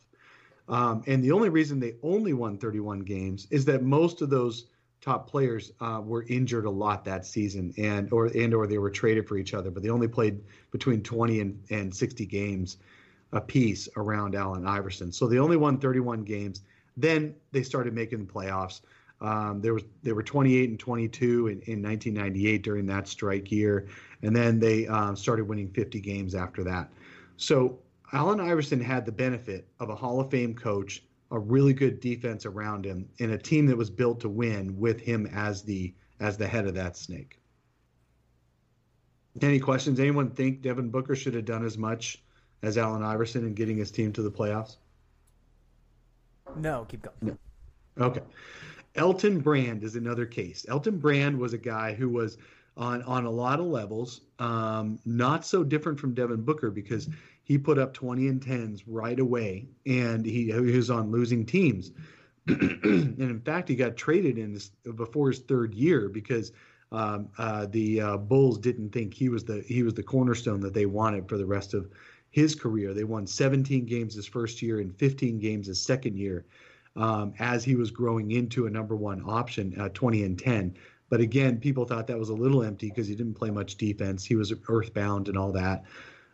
Um, and the only reason they only won 31 games is that most of those top players uh, were injured a lot that season, and or and or they were traded for each other. But they only played between 20 and, and 60 games a piece around Allen Iverson. So they only won 31 games. Then they started making the playoffs. Um, there was they were 28 and 22 in, in 1998 during that strike year, and then they um, started winning 50 games after that. So Allen Iverson had the benefit of a Hall of Fame coach a really good defense around him and a team that was built to win with him as the as the head of that snake. Any questions? Anyone think Devin Booker should have done as much as Allen Iverson and getting his team to the playoffs? No, keep going. No. Okay. Elton Brand is another case. Elton Brand was a guy who was on on a lot of levels, um, not so different from Devin Booker because he put up 20 and 10s right away, and he, he was on losing teams. and in fact, he got traded in this, before his third year because um, uh, the uh, Bulls didn't think he was the he was the cornerstone that they wanted for the rest of his career. They won 17 games his first year and 15 games his second year, um, as he was growing into a number one option, uh, 20 and 10. But again, people thought that was a little empty because he didn't play much defense. He was earthbound and all that.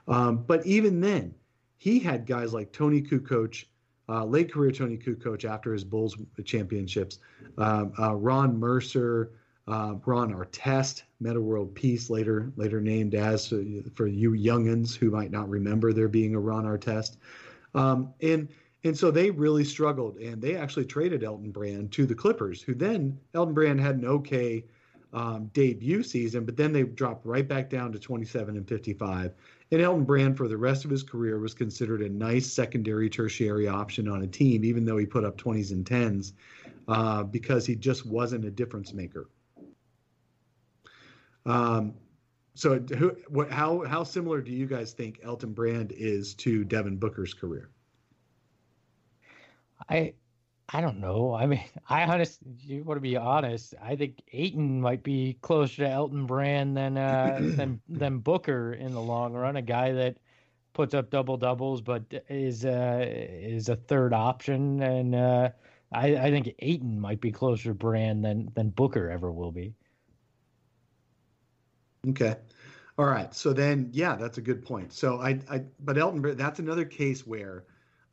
Um, but even then, he had guys like Toni Kukoc, uh, late career Toni Kukoc after his Bulls championships, um, uh, Ron Mercer, uh, Ron Artest, Metta World Peace, later later named as uh, for you youngins who might not remember there being a Ron Artest, um, and and so they really struggled, and they actually traded Elton Brand to the Clippers, who then Elton Brand had an okay um, debut season, but then they dropped right back down to 27 and 55. And Elton Brand, for the rest of his career, was considered a nice secondary, tertiary option on a team, even though he put up 20s and 10s, uh, because he just wasn't a difference maker. Um, so, who, what, how how similar do you guys think Elton Brand is to Devin Booker's career? I I don't know. I mean, I honestly, you want to be honest. I think Ayton might be closer to Elton Brand than uh, than than Booker in the long run. A guy that puts up double doubles, but is uh, is a third option, and uh, I, I think Ayton might be closer to Brand than than Booker ever will be. Okay. All right. So then, yeah, that's a good point. So I, I, but Elton, that's another case where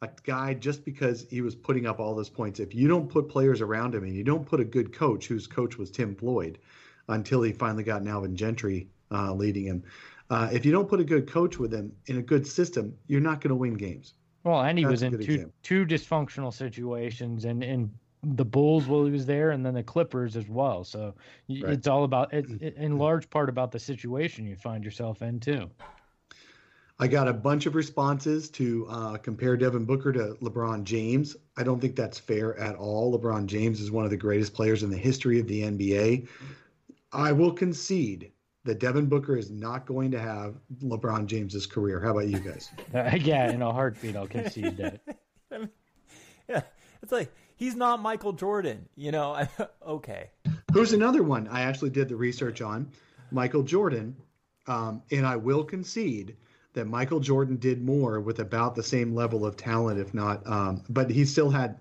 a guy just because he was putting up all those points. If you don't put players around him and you don't put a good coach, whose coach was Tim Floyd, until he finally got Alvin Gentry uh, leading him. Uh, if you don't put a good coach with him in a good system, you're not going to win games. Well, and he That's was in two two dysfunctional situations, and in the Bulls while he was there, and then the Clippers as well. So right. it's all about it's in large part about the situation you find yourself in too. I got a bunch of responses to uh, compare Devin Booker to LeBron James. I don't think that's fair at all. LeBron James is one of the greatest players in the history of the NBA. I will concede that Devin Booker is not going to have LeBron James's career. How about you guys? Yeah, in a heartbeat, I'll concede that. yeah, it's like he's not Michael Jordan, you know. okay. Who's another one I actually did the research on? Michael Jordan, um, and I will concede that Michael Jordan did more with about the same level of talent, if not. Um, but he still had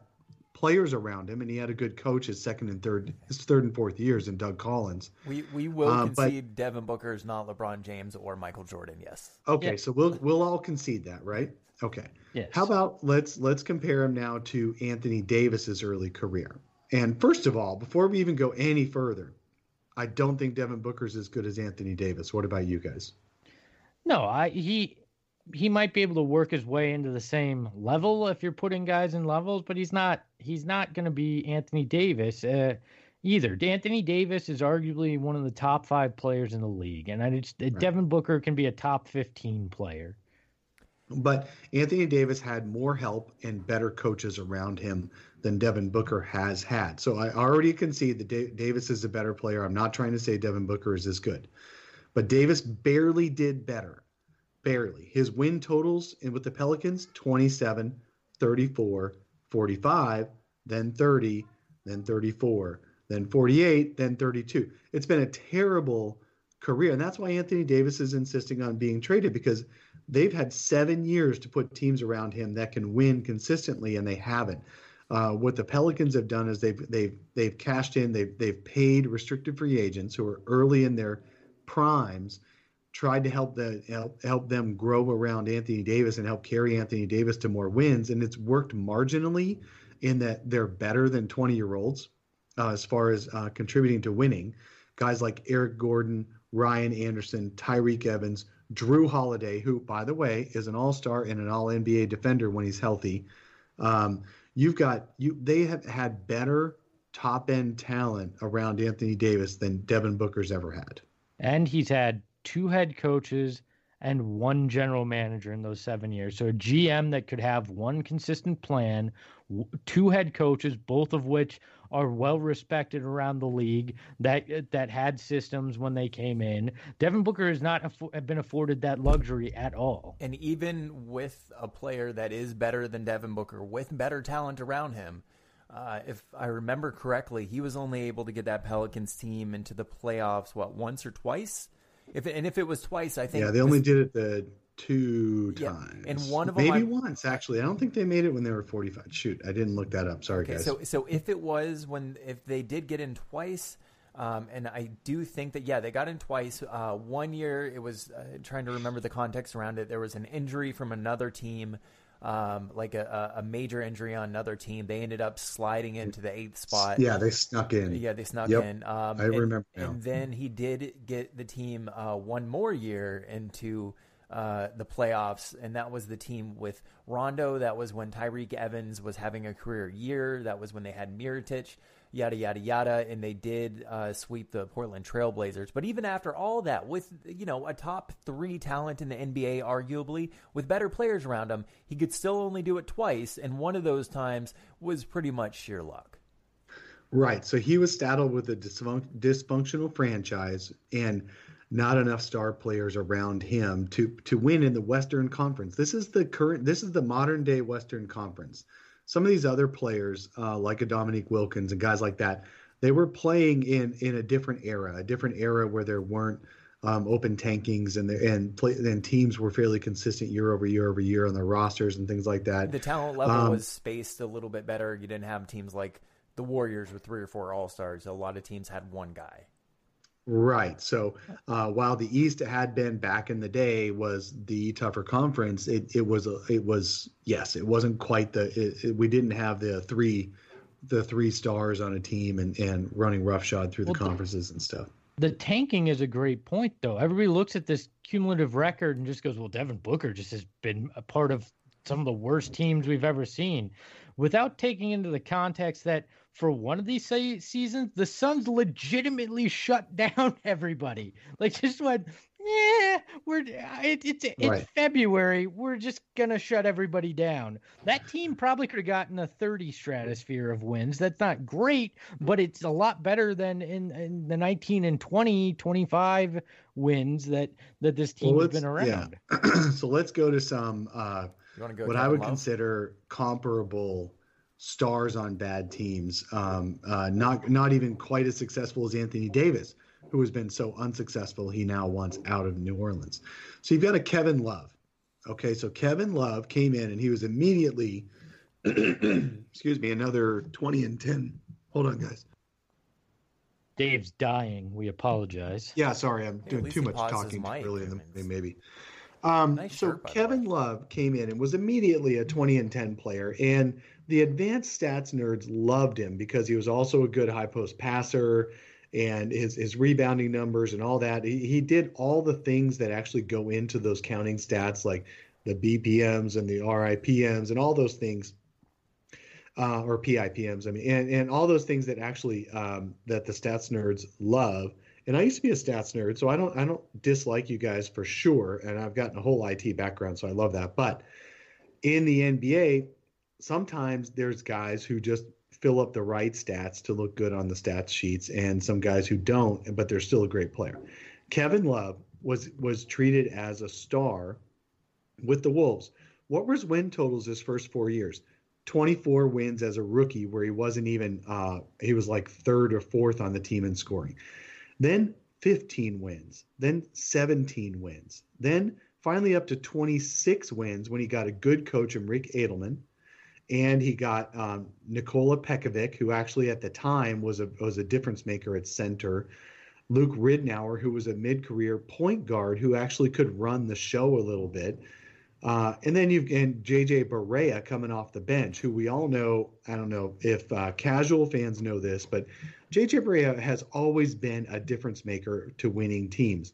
players around him, and he had a good coach his second and third, his third and fourth years in Doug Collins. We we will um, concede but, Devin Booker is not LeBron James or Michael Jordan. Yes. Okay, yeah. so we'll we'll all concede that, right? Okay. Yes. How about let's let's compare him now to Anthony Davis's early career. And first of all, before we even go any further, I don't think Devin Booker's as good as Anthony Davis. What about you guys? No, I he he might be able to work his way into the same level if you're putting guys in levels, but he's not he's not going to be Anthony Davis uh, either. Anthony Davis is arguably one of the top five players in the league, and I just, right. Devin Booker can be a top fifteen player. But Anthony Davis had more help and better coaches around him than Devin Booker has had. So I already concede that Davis is a better player. I'm not trying to say Devin Booker is as good, but Davis barely did better barely. His win totals with the Pelicans 27, 34, 45, then 30, then 34, then 48, then 32. It's been a terrible career. And that's why Anthony Davis is insisting on being traded because they've had seven years to put teams around him that can win consistently, and they haven't. Uh, what the Pelicans have done is they've they've they've cashed in, they've they've paid restricted free agents who are early in their primes tried to help the help, help them grow around Anthony Davis and help carry Anthony Davis to more wins, and it's worked marginally in that they're better than 20 year olds uh, as far as uh, contributing to winning. Guys like Eric Gordon, Ryan Anderson, Tyreke Evans, Jrue Holiday, who, by the way, is an All Star and an All NBA defender when he's healthy. Um, you've got you. They have had better top end talent around Anthony Davis than Devin Booker's ever had. And he's had two head coaches and one general manager in those seven years. So a GM that could have one consistent plan, two head coaches, both of which are well respected around the league that that had systems when they came in. Devin Booker has not have been afforded that luxury at all. And even with a player that is better than Devin Booker, with better talent around him. Uh, if I remember correctly, he was only able to get that Pelicans team into the playoffs, what, once or twice? If it, and if it was twice, I think. Yeah, they only did it the two yeah, times. And one of them maybe I, once actually. I don't think they made it when they were forty five. Shoot, I didn't look that up. Sorry, okay, guys. So so if it was when if they did get in twice. Um, and I do think that yeah, they got in twice. Uh, one year, it was uh, trying to remember the context around it. There was an injury from another team um, like a, a major injury on another team. They ended up sliding into the eighth spot. Yeah, they snuck in. Yeah, they snuck yep. in. Um, I remember. And, and, then he did get the team uh, one more year into uh, the playoffs, and that was the team with Rondo. That was when Tyreke Evans was having a career year. That was when they had Mirotic yada yada yada, and they did uh, sweep the Portland Trailblazers. But even after all that, with you know a top three talent in the NBA, arguably with better players around him, he could still only do it twice, and one of those times was pretty much sheer luck. Right. So he was saddled with a dysfunctional franchise and not enough star players around him to to win in the Western Conference. This is the current. This is the modern day Western Conference some of these other players, uh, like a Dominique Wilkins and guys like that, they were playing in in a different era, a different era where there weren't um, open tankings and the, and play, and teams were fairly consistent year over year over year on their rosters and things like that. The talent level um, was spaced a little bit better. You didn't have teams like the Warriors with three or four All Stars. A lot of teams had one guy. Right. So uh, while the East had been back in the day was the tougher conference, it, it was it was yes, it wasn't quite the it, it, we didn't have the three the three stars on a team and, and running roughshod through the well, conferences and stuff. The tanking is a great point though. Everybody looks at this cumulative record and just goes, "Well, Devin Booker just has been a part of some of the worst teams we've ever seen," without taking into the context that for one of these se- seasons, the Suns legitimately shut down everybody. Like just went, yeah, we're it, it's it's right. February. We're just gonna shut everybody down. That team probably could have gotten a 30 stratosphere of wins. That's not great, but it's a lot better than in, in the 19 and 20, 25 wins that that this team well, has been around. Yeah. so let's go to some uh, what I would love? consider comparable stars on bad teams. Um, uh, not not even quite as successful as Anthony Davis, who has been so unsuccessful. He now wants out of New Orleans. So you've got a Kevin Love. Okay, so Kevin Love came in and he was immediately, excuse me, another twenty and ten. Hold on, guys. Dave's dying. We apologize. Yeah, sorry, I'm doing too much talking early in the morning, maybe. Um, nice so shirt, Kevin Love came in and was immediately a 20 and 10 player, and the advanced stats nerds loved him because he was also a good high post passer and his his rebounding numbers and all that. He, he did all the things that actually go into those counting stats, like the BPMs and the RIPMs and all those things. Uh, or PIPMs, I mean, and, and all those things that actually um, that the stats nerds love. And I used to be a stats nerd, so I don't I don't dislike you guys for sure. And I've gotten a whole IT background, so I love that. But in the NBA, sometimes there's guys who just fill up the right stats to look good on the stats sheets, and some guys who don't, but they're still a great player. Kevin Love was was treated as a star with the Wolves. What were his win totals his first four years? 24 wins as a rookie, where he wasn't even uh, he was like third or fourth on the team in scoring. Then 15 wins, then 17 wins, then finally up to 26 wins when he got a good coach in Rick Adelman, and he got um, Nikola Pekovic, who actually at the time was a was a difference maker at center. Luke Ridnour, who was a mid-career point guard who actually could run the show a little bit. Uh, and then you've and JJ Barea coming off the bench, who we all know. I don't know if uh, casual fans know this, but JJ Barea has always been a difference maker to winning teams.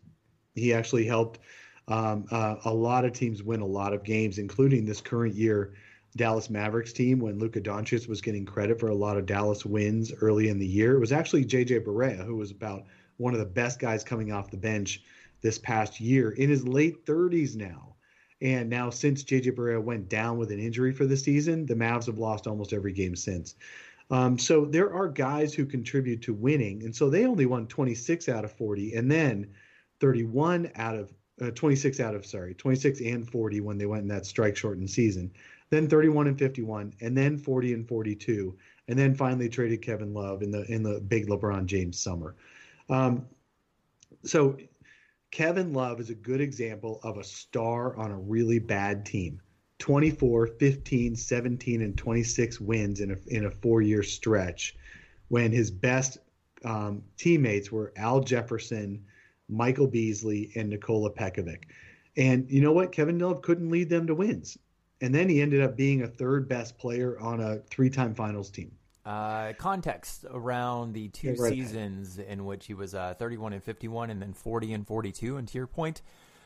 He actually helped um, uh, a lot of teams win a lot of games, including this current year Dallas Mavericks team when Luka Doncic was getting credit for a lot of Dallas wins early in the year. It was actually JJ Barea who was about one of the best guys coming off the bench this past year in his late 30s now and now, since JJ Barea went down with an injury for the season, the Mavs have lost almost every game since. Um, so there are guys who contribute to winning, and so they only won 26 out of 40, and then 31 out of uh, 26 out of sorry 26 and 40 when they went in that strike shortened season, then 31 and 51, and then 40 and 42, and then finally traded Kevin Love in the in the big LeBron James summer. Um, so Kevin Love is a good example of a star on a really bad team. 24, 15, 17, and 26 wins in a, in a four year stretch when his best um, teammates were Al Jefferson, Michael Beasley, and Nikola Pekovic. And you know what? Kevin Love couldn't lead them to wins. And then he ended up being a third best player on a three time finals team. Uh, context around the two yeah, right. seasons in which he was uh, 31 and 51 and then 40 and 42. And to your point,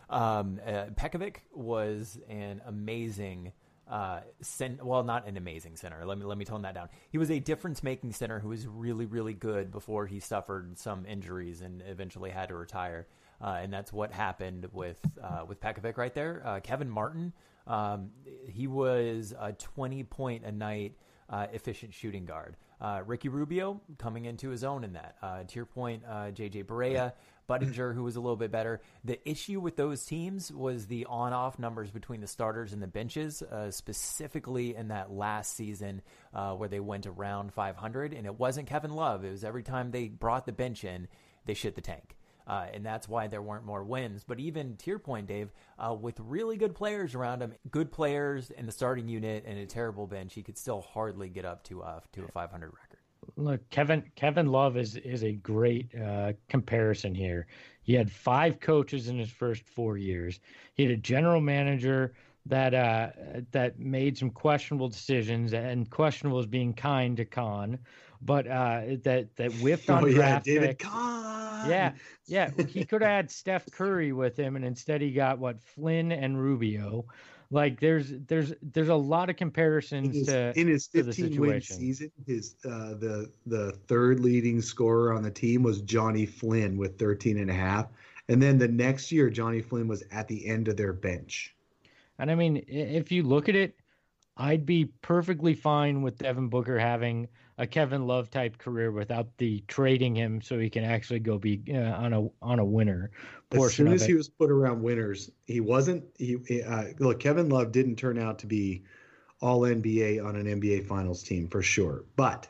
um, uh, Pekovic was an amazing. Uh, cent- well, not an amazing center. Let me let me tone that down. He was a difference-making center who was really, really good before he suffered some injuries and eventually had to retire. Uh, and that's what happened with uh, with Pekovic right there. Uh, Kevin Martin, um, he was a 20 point a night uh, efficient shooting guard. Uh, Ricky Rubio coming into his own in that. Uh, to your point, uh, JJ Barea, Budinger, who was a little bit better. The issue with those teams was the on off numbers between the starters and the benches, uh, specifically in that last season uh, where they went around 500. And it wasn't Kevin Love, it was every time they brought the bench in, they shit the tank. Uh, and that's why there weren't more wins. But even to your point, Dave, uh, with really good players around him, good players in the starting unit and a terrible bench, he could still hardly get up to uh, to a 500 record. Look, Kevin Kevin Love is is a great uh, comparison here. He had five coaches in his first four years. He had a general manager that uh, that made some questionable decisions, and questionable is being kind to Kahn, but uh, that that whiffed on oh, yeah, David. Kahn. Yeah, yeah. He could have had Steph Curry with him, and instead he got what Flynn and Rubio. Like there's there's there's a lot of comparisons in his, to in his 15 win season. His uh, the the third leading scorer on the team was Johnny Flynn with 13 and a half, and then the next year Johnny Flynn was at the end of their bench. And I mean, if you look at it, I'd be perfectly fine with Devin Booker having a Kevin Love type career without the trading him so he can actually go be uh, on a on a winner. As soon as he was put around winners, he wasn't. He uh, look Kevin Love didn't turn out to be all NBA on an NBA Finals team for sure, but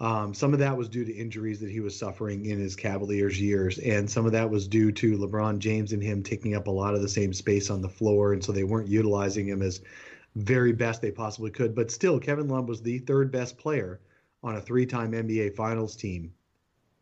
um, some of that was due to injuries that he was suffering in his Cavaliers years, and some of that was due to LeBron James and him taking up a lot of the same space on the floor, and so they weren't utilizing him as very best they possibly could. But still, Kevin Love was the third best player on a three-time NBA Finals team,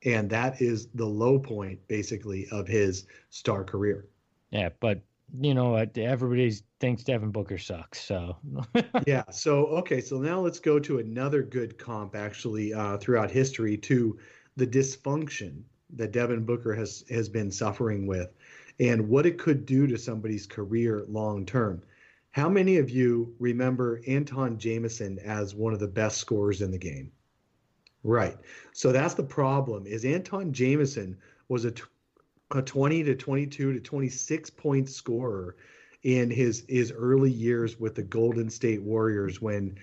and that is the low point basically of his star career. Yeah, but you know? Everybody thinks Devin Booker sucks. So yeah. So okay. So now let's go to another good comp actually uh, throughout history to the dysfunction that Devin Booker has has been suffering with, and what it could do to somebody's career long term. How many of you remember Antawn Jamison as one of the best scorers in the game? Right. So that's the problem. Is Antawn Jamison was a, a 20 to 22 to 26 point scorer in his his early years with the Golden State Warriors when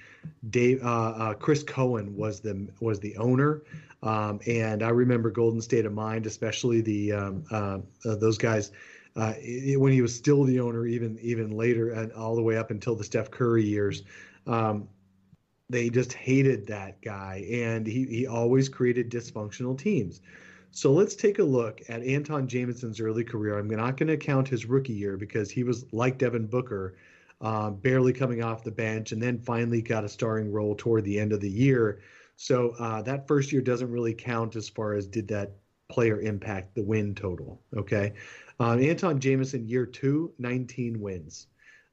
Dave uh, uh, Chris Cohan was the was the owner, um, and I remember Golden State of Mind, especially the um, uh, uh those guys. Uh, it, when he was still the owner, even even later, and all the way up until the Steph Curry years, um, they just hated that guy, and he he always created dysfunctional teams. So let's take a look at Antawn Jamison's early career. I'm not going to count his rookie year because he was like Devin Booker, uh, barely coming off the bench, and then finally got a starring role toward the end of the year. So uh, that first year doesn't really count as far as did that player impact the win total. Okay. Um, Antawn Jamison, year two, 19 wins.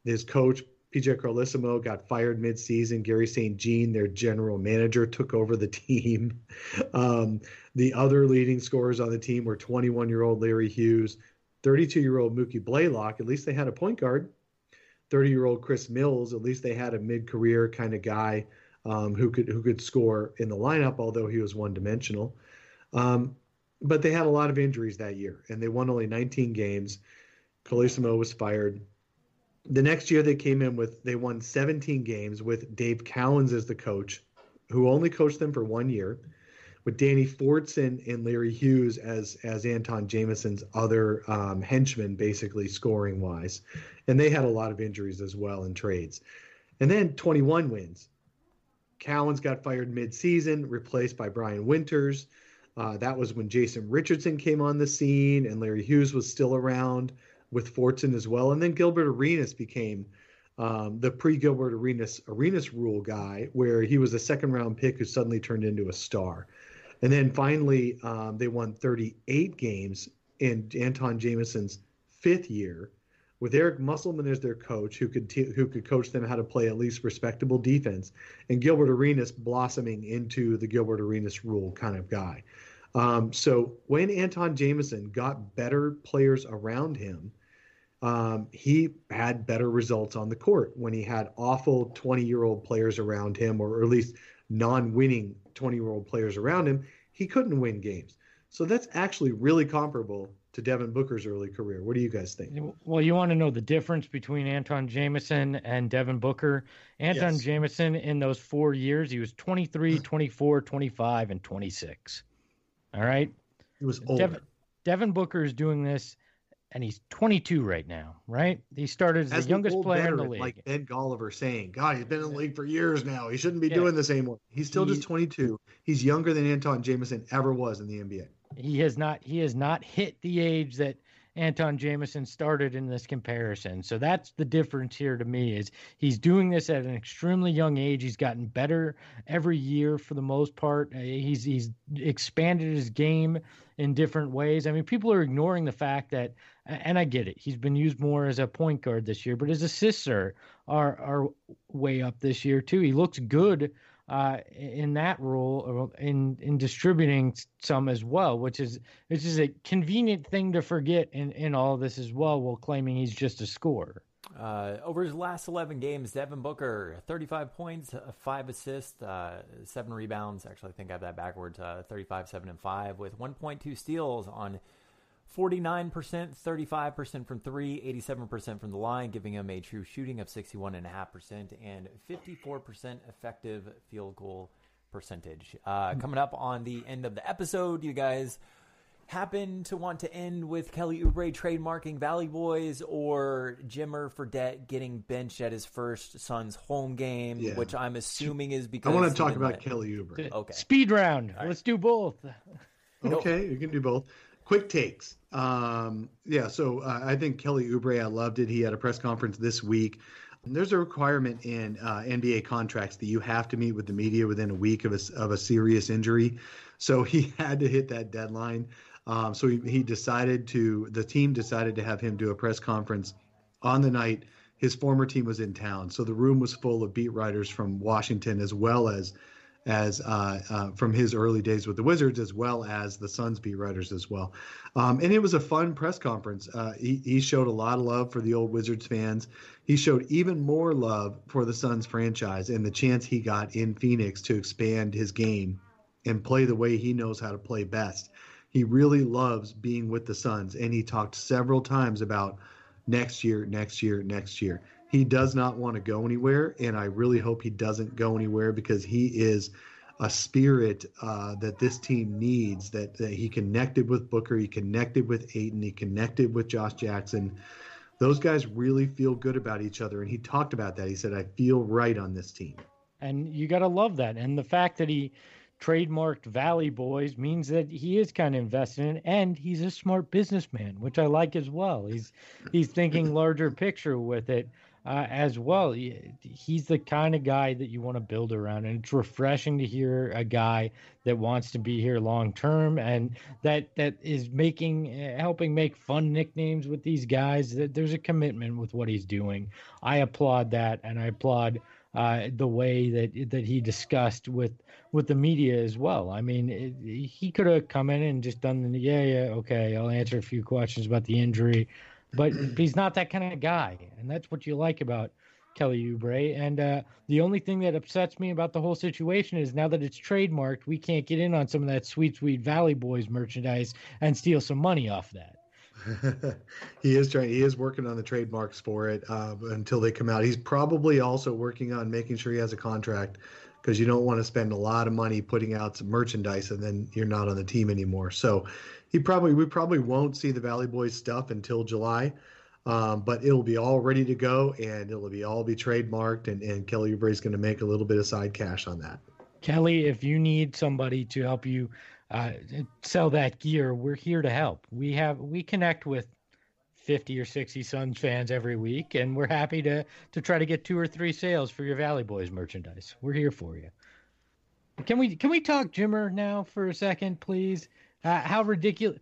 His coach, PJ Carlesimo got fired midseason. Garry St. Jean, their general manager, took over the team. Um, the other leading scorers on the team were 21 year old Larry Hughes, 32 year old Mookie Blaylock. At least they had a point guard. 30 year old Chris Mills. At least they had a mid career kind of guy um, who could who could score in the lineup, although he was one dimensional. Um, but they had a lot of injuries that year, and they won only 19 games. Carlesimo was fired. The next year, they came in with they won 17 games with Dave Cowens as the coach, who only coached them for one year with Danny Fortson and Larry Hughes as as Antawn Jamison's other um, henchmen, basically scoring wise, and they had a lot of injuries as well in trades. And then 21 wins. Cowens got fired mid-season, replaced by Brian Winters. Uh, that was when Jason Richardson came on the scene, and Larry Hughes was still around with Fortson as well. And then Gilbert Arenas became um, the pre-Gilbert Arenas Arenas rule guy, where he was a second-round pick who suddenly turned into a star. And then finally, um, they won 38 games in Antawn Jamison's fifth year with Eric Musselman as their coach, who could t- who could coach them how to play at least respectable defense, and Gilbert Arenas blossoming into the Gilbert Arenas rule kind of guy. Um, so when Antawn Jamison got better players around him, um, he had better results on the court. When he had awful 20 year old players around him, or at least non winning 20 year old players around him, he couldn't win games. So that's actually really comparable to Devin Booker's early career. What do you guys think? Well, you want to know the difference between Antawn Jamison and Devin Booker. Anton yes. Jamison, in those four years, he was 23, 24, 25, and 26. All right. He was older. Devin, Devin Booker is doing this and he's 22 right now, right? He started as, as the youngest player veteran, in the league. Like Ben Golliver saying, God, he's been in the league for years now. He shouldn't be yeah. doing this anymore. He's still he, just 22. He's younger than Antawn Jamison ever was in the NBA. He has not he has not hit the age that Antawn Jamison started in this comparison. So that's the difference here to me is he's doing this at an extremely young age. He's gotten better every year for the most part. Uh, he's he's expanded his game in different ways. I mean, people are ignoring the fact that and I get it. He's been used more as a point guard this year, but his assists are are, are way up this year too. He looks good uh, in that role in in distributing some as well, which is which is a convenient thing to forget in in all this as well, while claiming he's just a scorer. Uh, over his last 11 games, Devin Booker, 35 points, uh, 5 assists, uh, 7 rebounds. Actually, I think I have that backwards. Uh, 35, 7, and 5 with 1.2 steals on 49%, 35% from three, 87% from the line, giving him a true shooting of 61.5% and 54% effective field goal percentage. Uh, coming up on the end of the episode, you guys happen to want to end with Kelly Oubre trademarking Valley Boyz or Jimmer Fredette getting benched at his first Suns home game, yeah. which I'm assuming is because I want to talk about Kelly Oubre. Okay, speed round. Right. Let's do both. Okay, you can do both quick takes. Um, yeah, so uh, I think Kelly Oubre, I loved it. He had a press conference this week. There's a requirement in uh, NBA contracts that you have to meet with the media within a week of a, of a serious injury. So he had to hit that deadline. Um, so he, he decided to, the team decided to have him do a press conference on the night his former team was in town. So the room was full of beat writers from Washington as well as as uh, uh, from his early days with the Wizards, as well as the Suns beat writers as well. Um, and it was a fun press conference. Uh, he, he showed a lot of love for the old Wizards fans. He showed even more love for the Suns franchise and the chance he got in Phoenix to expand his game and play the way he knows how to play best. He really loves being with the Suns, and he talked several times about next year, next year, next year. He does not want to go anywhere, and I really hope he doesn't go anywhere because he is a spirit uh, that this team needs. That, that he connected with Booker, he connected with Ayton, he connected with Josh Jackson. Those guys really feel good about each other, and he talked about that. He said, "I feel right on this team." And you got to love that, and the fact that he trademarked Valley Boyz means that he is kind of invested in it, and he's a smart businessman, which I like as well. He's he's thinking larger picture with it uh, as well. He, he's the kind of guy that you want to build around, and it's refreshing to hear a guy that wants to be here long term and that that is making helping make fun nicknames with these guys. That there's a commitment with what he's doing. I applaud that, and I applaud. Uh, the way that that he discussed with with the media as well. I mean, it, he could have come in and just done the yeah yeah okay, I'll answer a few questions about the injury, but he's not that kind of guy, and that's what you like about Kelly Oubre. And uh, the only thing that upsets me about the whole situation is now that it's trademarked, we can't get in on some of that sweet, sweet Valley Boyz merchandise and steal some money off that. he is trying. He is working on the trademarks for it uh, until they come out. He's probably also working on making sure he has a contract because you don't want to spend a lot of money putting out some merchandise and then you're not on the team anymore. So he probably we probably won't see the Valley Boyz stuff until July. Um, but it'll be all ready to go and it'll be all be trademarked and, and Kelly Oubre is going to make a little bit of side cash on that. Kelly, if you need somebody to help you uh, sell that gear, we're here to help. We have we connect with 50 or 60 Suns fans every week, and we're happy to to try to get two or three sales for your Valley Boyz merchandise. We're here for you. Can we can we talk Jimmer now for a second, please? Uh, how ridiculous!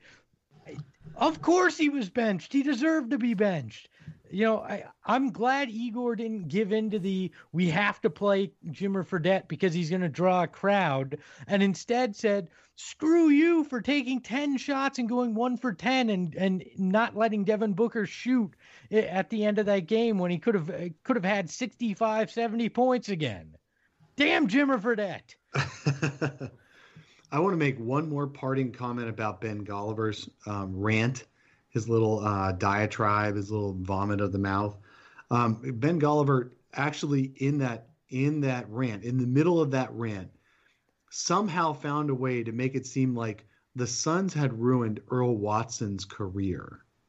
Of course he was benched. He deserved to be benched. You know, I, I'm glad Igor didn't give in to the we have to play Jimmer Fredette because he's going to draw a crowd, and instead said, "Screw you for taking ten shots and going one for ten and and not letting Devin Booker shoot at the end of that game when he could have could have had 65, 70 points again." Damn Jimmer Fredette. I want to make one more parting comment about Ben Golliver's um, rant, his little uh, diatribe, his little vomit of the mouth. Um, ben Golliver actually in that in that rant, in the middle of that rant, somehow found a way to make it seem like the Suns had ruined Earl Watson's career.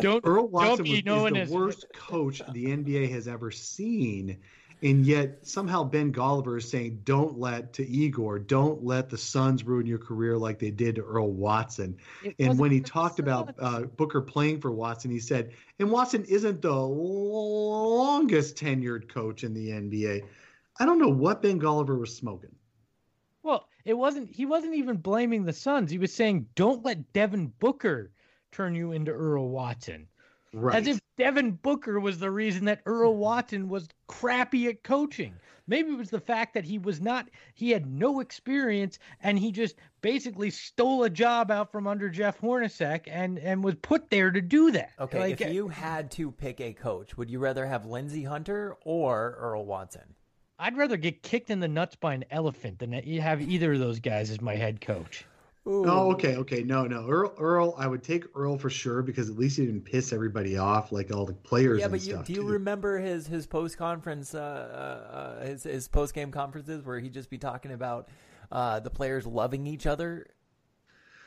don't Earl Watson don't was, is the as worst coach the NBA has ever seen, and yet somehow Ben Golliver is saying, "Don't let to Igor, don't let the Suns ruin your career like they did to Earl Watson." And when he talked about uh, Booker playing for Watson, he said, "And Watson isn't the longest tenured coach in the NBA." I don't know what Ben Golliver was smoking. Well, it wasn't. He wasn't even blaming the Suns. He was saying, "Don't let Devin Booker turn you into Earl Watson." Right. As if Devin Booker was the reason that Earl Watson was crappy at coaching. Maybe it was the fact that he was not. He had no experience, and he just basically stole a job out from under Jeff Hornacek, and and was put there to do that. Okay, Like, if eh, you had to pick a coach, would you rather have Lindsey Hunter or Earl Watson? I'd rather get kicked in the nuts by an elephant than have either of those guys as my head coach. Oh, okay, okay. No, no. Earl, Earl, I would take Earl for sure because at least he didn't piss everybody off like all the players Yeah, but you, do you too. remember his his post conference, uh, uh, uh, his his post game conferences where he'd just be talking about uh, the players loving each other?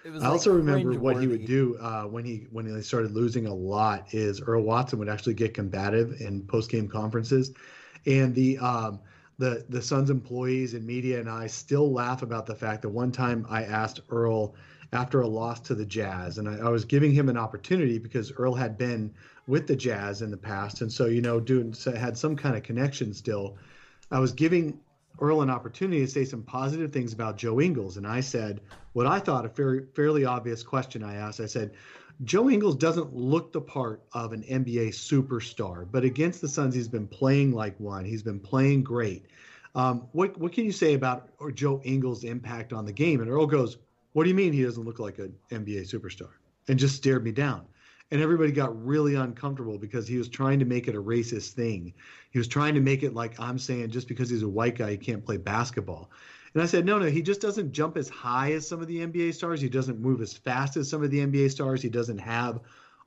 I like, also remember what he would do uh, when he when they started losing a lot is Earl Watson would actually get combative in post game conferences, and the um, the the Suns employees and media and I still laugh about the fact that one time I asked Earl after a loss to the Jazz, and I, I was giving him an opportunity because Earl had been with the Jazz in the past, and so you know doing had some kind of connection still. I was giving Earl an opportunity to say some positive things about Joe Ingles, and I said what I thought a fairly fairly obvious question. I asked. I said, Joe Ingles doesn't look the part of an NBA superstar, but against the Suns, he's been playing like one. He's been playing great. Um, what what can you say about or Joe Ingles' impact on the game? And Earl goes, "What do you mean he doesn't look like an NBA superstar?" And just stared me down. And everybody got really uncomfortable because he was trying to make it a racist thing. He was trying to make it like I'm saying just because he's a white guy he can't play basketball. And I said, no, no, he just doesn't jump as high as some of the NBA stars. He doesn't move as fast as some of the NBA stars. He doesn't have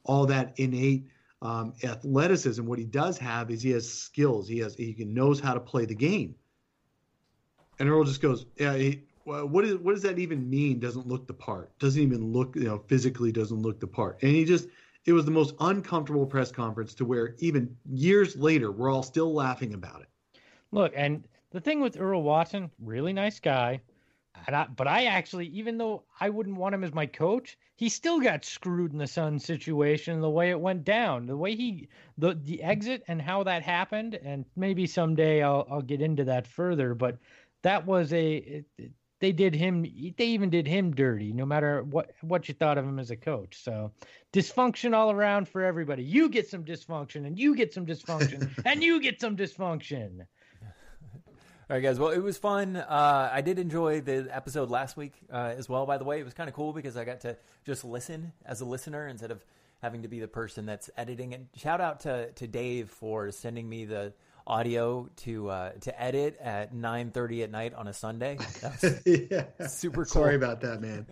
all that innate um, athleticism. What he does have is he has skills. He has he knows how to play the game. And Earl just goes, yeah. He, what is what does that even mean? Doesn't look the part. Doesn't even look you know physically doesn't look the part. And he just it was the most uncomfortable press conference to where even years later we're all still laughing about it. Look, and the thing with Earl Watson, really nice guy. Ah. I, but I actually, even though I wouldn't want him as my coach, he still got screwed in the Sun situation. The way it went down, the way he, the the exit, and how that happened, and maybe someday I'll I'll get into that further. But that was a, it, they did him, they even did him dirty. No matter what what you thought of him as a coach. So dysfunction all around for everybody. You get some dysfunction, and you get some dysfunction, and you get some dysfunction. All right, guys. Well, it was fun. Uh, I did enjoy the episode last week uh, as well. By the way, it was kind of cool because I got to just listen as a listener instead of having to be the person that's editing. And shout out to to Dave for sending me the audio to uh, to edit at nine thirty at night on a Sunday. yeah. super cool. Sorry about that, man.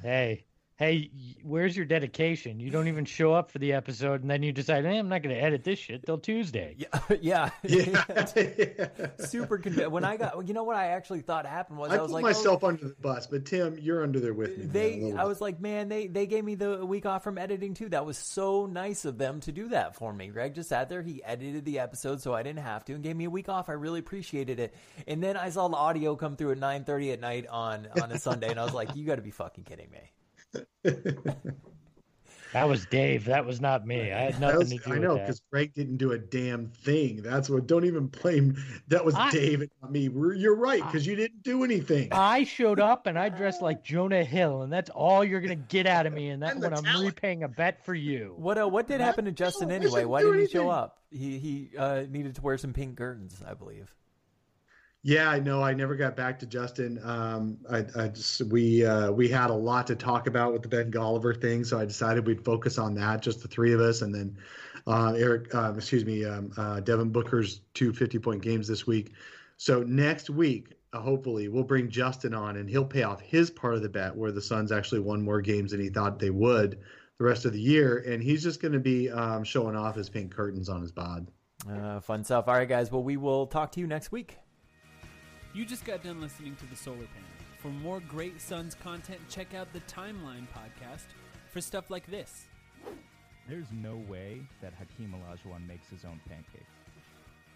Hey, hey, where's your dedication? You don't even show up for the episode, and then you decide, hey, I'm not going to edit this shit till Tuesday. Yeah, yeah, yeah. super. Con- when I got, you know what I actually thought happened was I, I was put like myself oh, under the bus, but Tim, you're under there with me. They, man, I was like, man, they they gave me the week off from editing too. That was so nice of them to do that for me. Greg just sat there, he edited the episode, so I didn't have to, and gave me a week off. I really appreciated it. And then I saw the audio come through at 9:30 at night on on a Sunday, and I was like, you got to be fucking kidding me that was Dave. That was not me. I had nothing was, to do I know because Greg didn't do a damn thing. That's what. Don't even blame. That was I, Dave, not me. You're right because you didn't do anything. I showed up and I dressed like Jonah Hill, and that's all you're gonna get out of me. And that's when I'm talent. repaying a bet for you. What? Uh, what did happen to Justin anyway? Why didn't he show up? He he uh, needed to wear some pink curtains, I believe. Yeah, I know. I never got back to Justin. Um, I, I just we uh, we had a lot to talk about with the Ben Golliver thing, so I decided we'd focus on that, just the three of us, and then uh, Eric, uh, excuse me, um, uh, Devin Booker's two 50 point games this week. So next week, uh, hopefully, we'll bring Justin on, and he'll pay off his part of the bet, where the Suns actually won more games than he thought they would the rest of the year, and he's just going to be um, showing off his pink curtains on his bod. Uh, fun stuff. All right, guys. Well, we will talk to you next week. You just got done listening to The Solar Panel. For more great Suns content, check out the Timeline podcast for stuff like this. There's no way that Hakeem Olajuwon makes his own pancakes.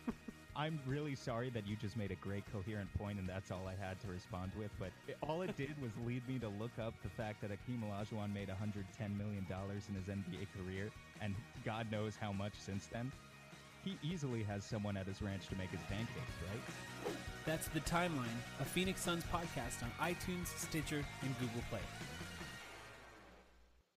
I'm really sorry that you just made a great coherent point and that's all I had to respond with, but it, all it did was lead me to look up the fact that Hakeem Olajuwon made $110 million in his NBA career, and God knows how much since then. He easily has someone at his ranch to make his pancakes, right? That's The Timeline, a Phoenix Suns podcast on iTunes, Stitcher, and Google Play.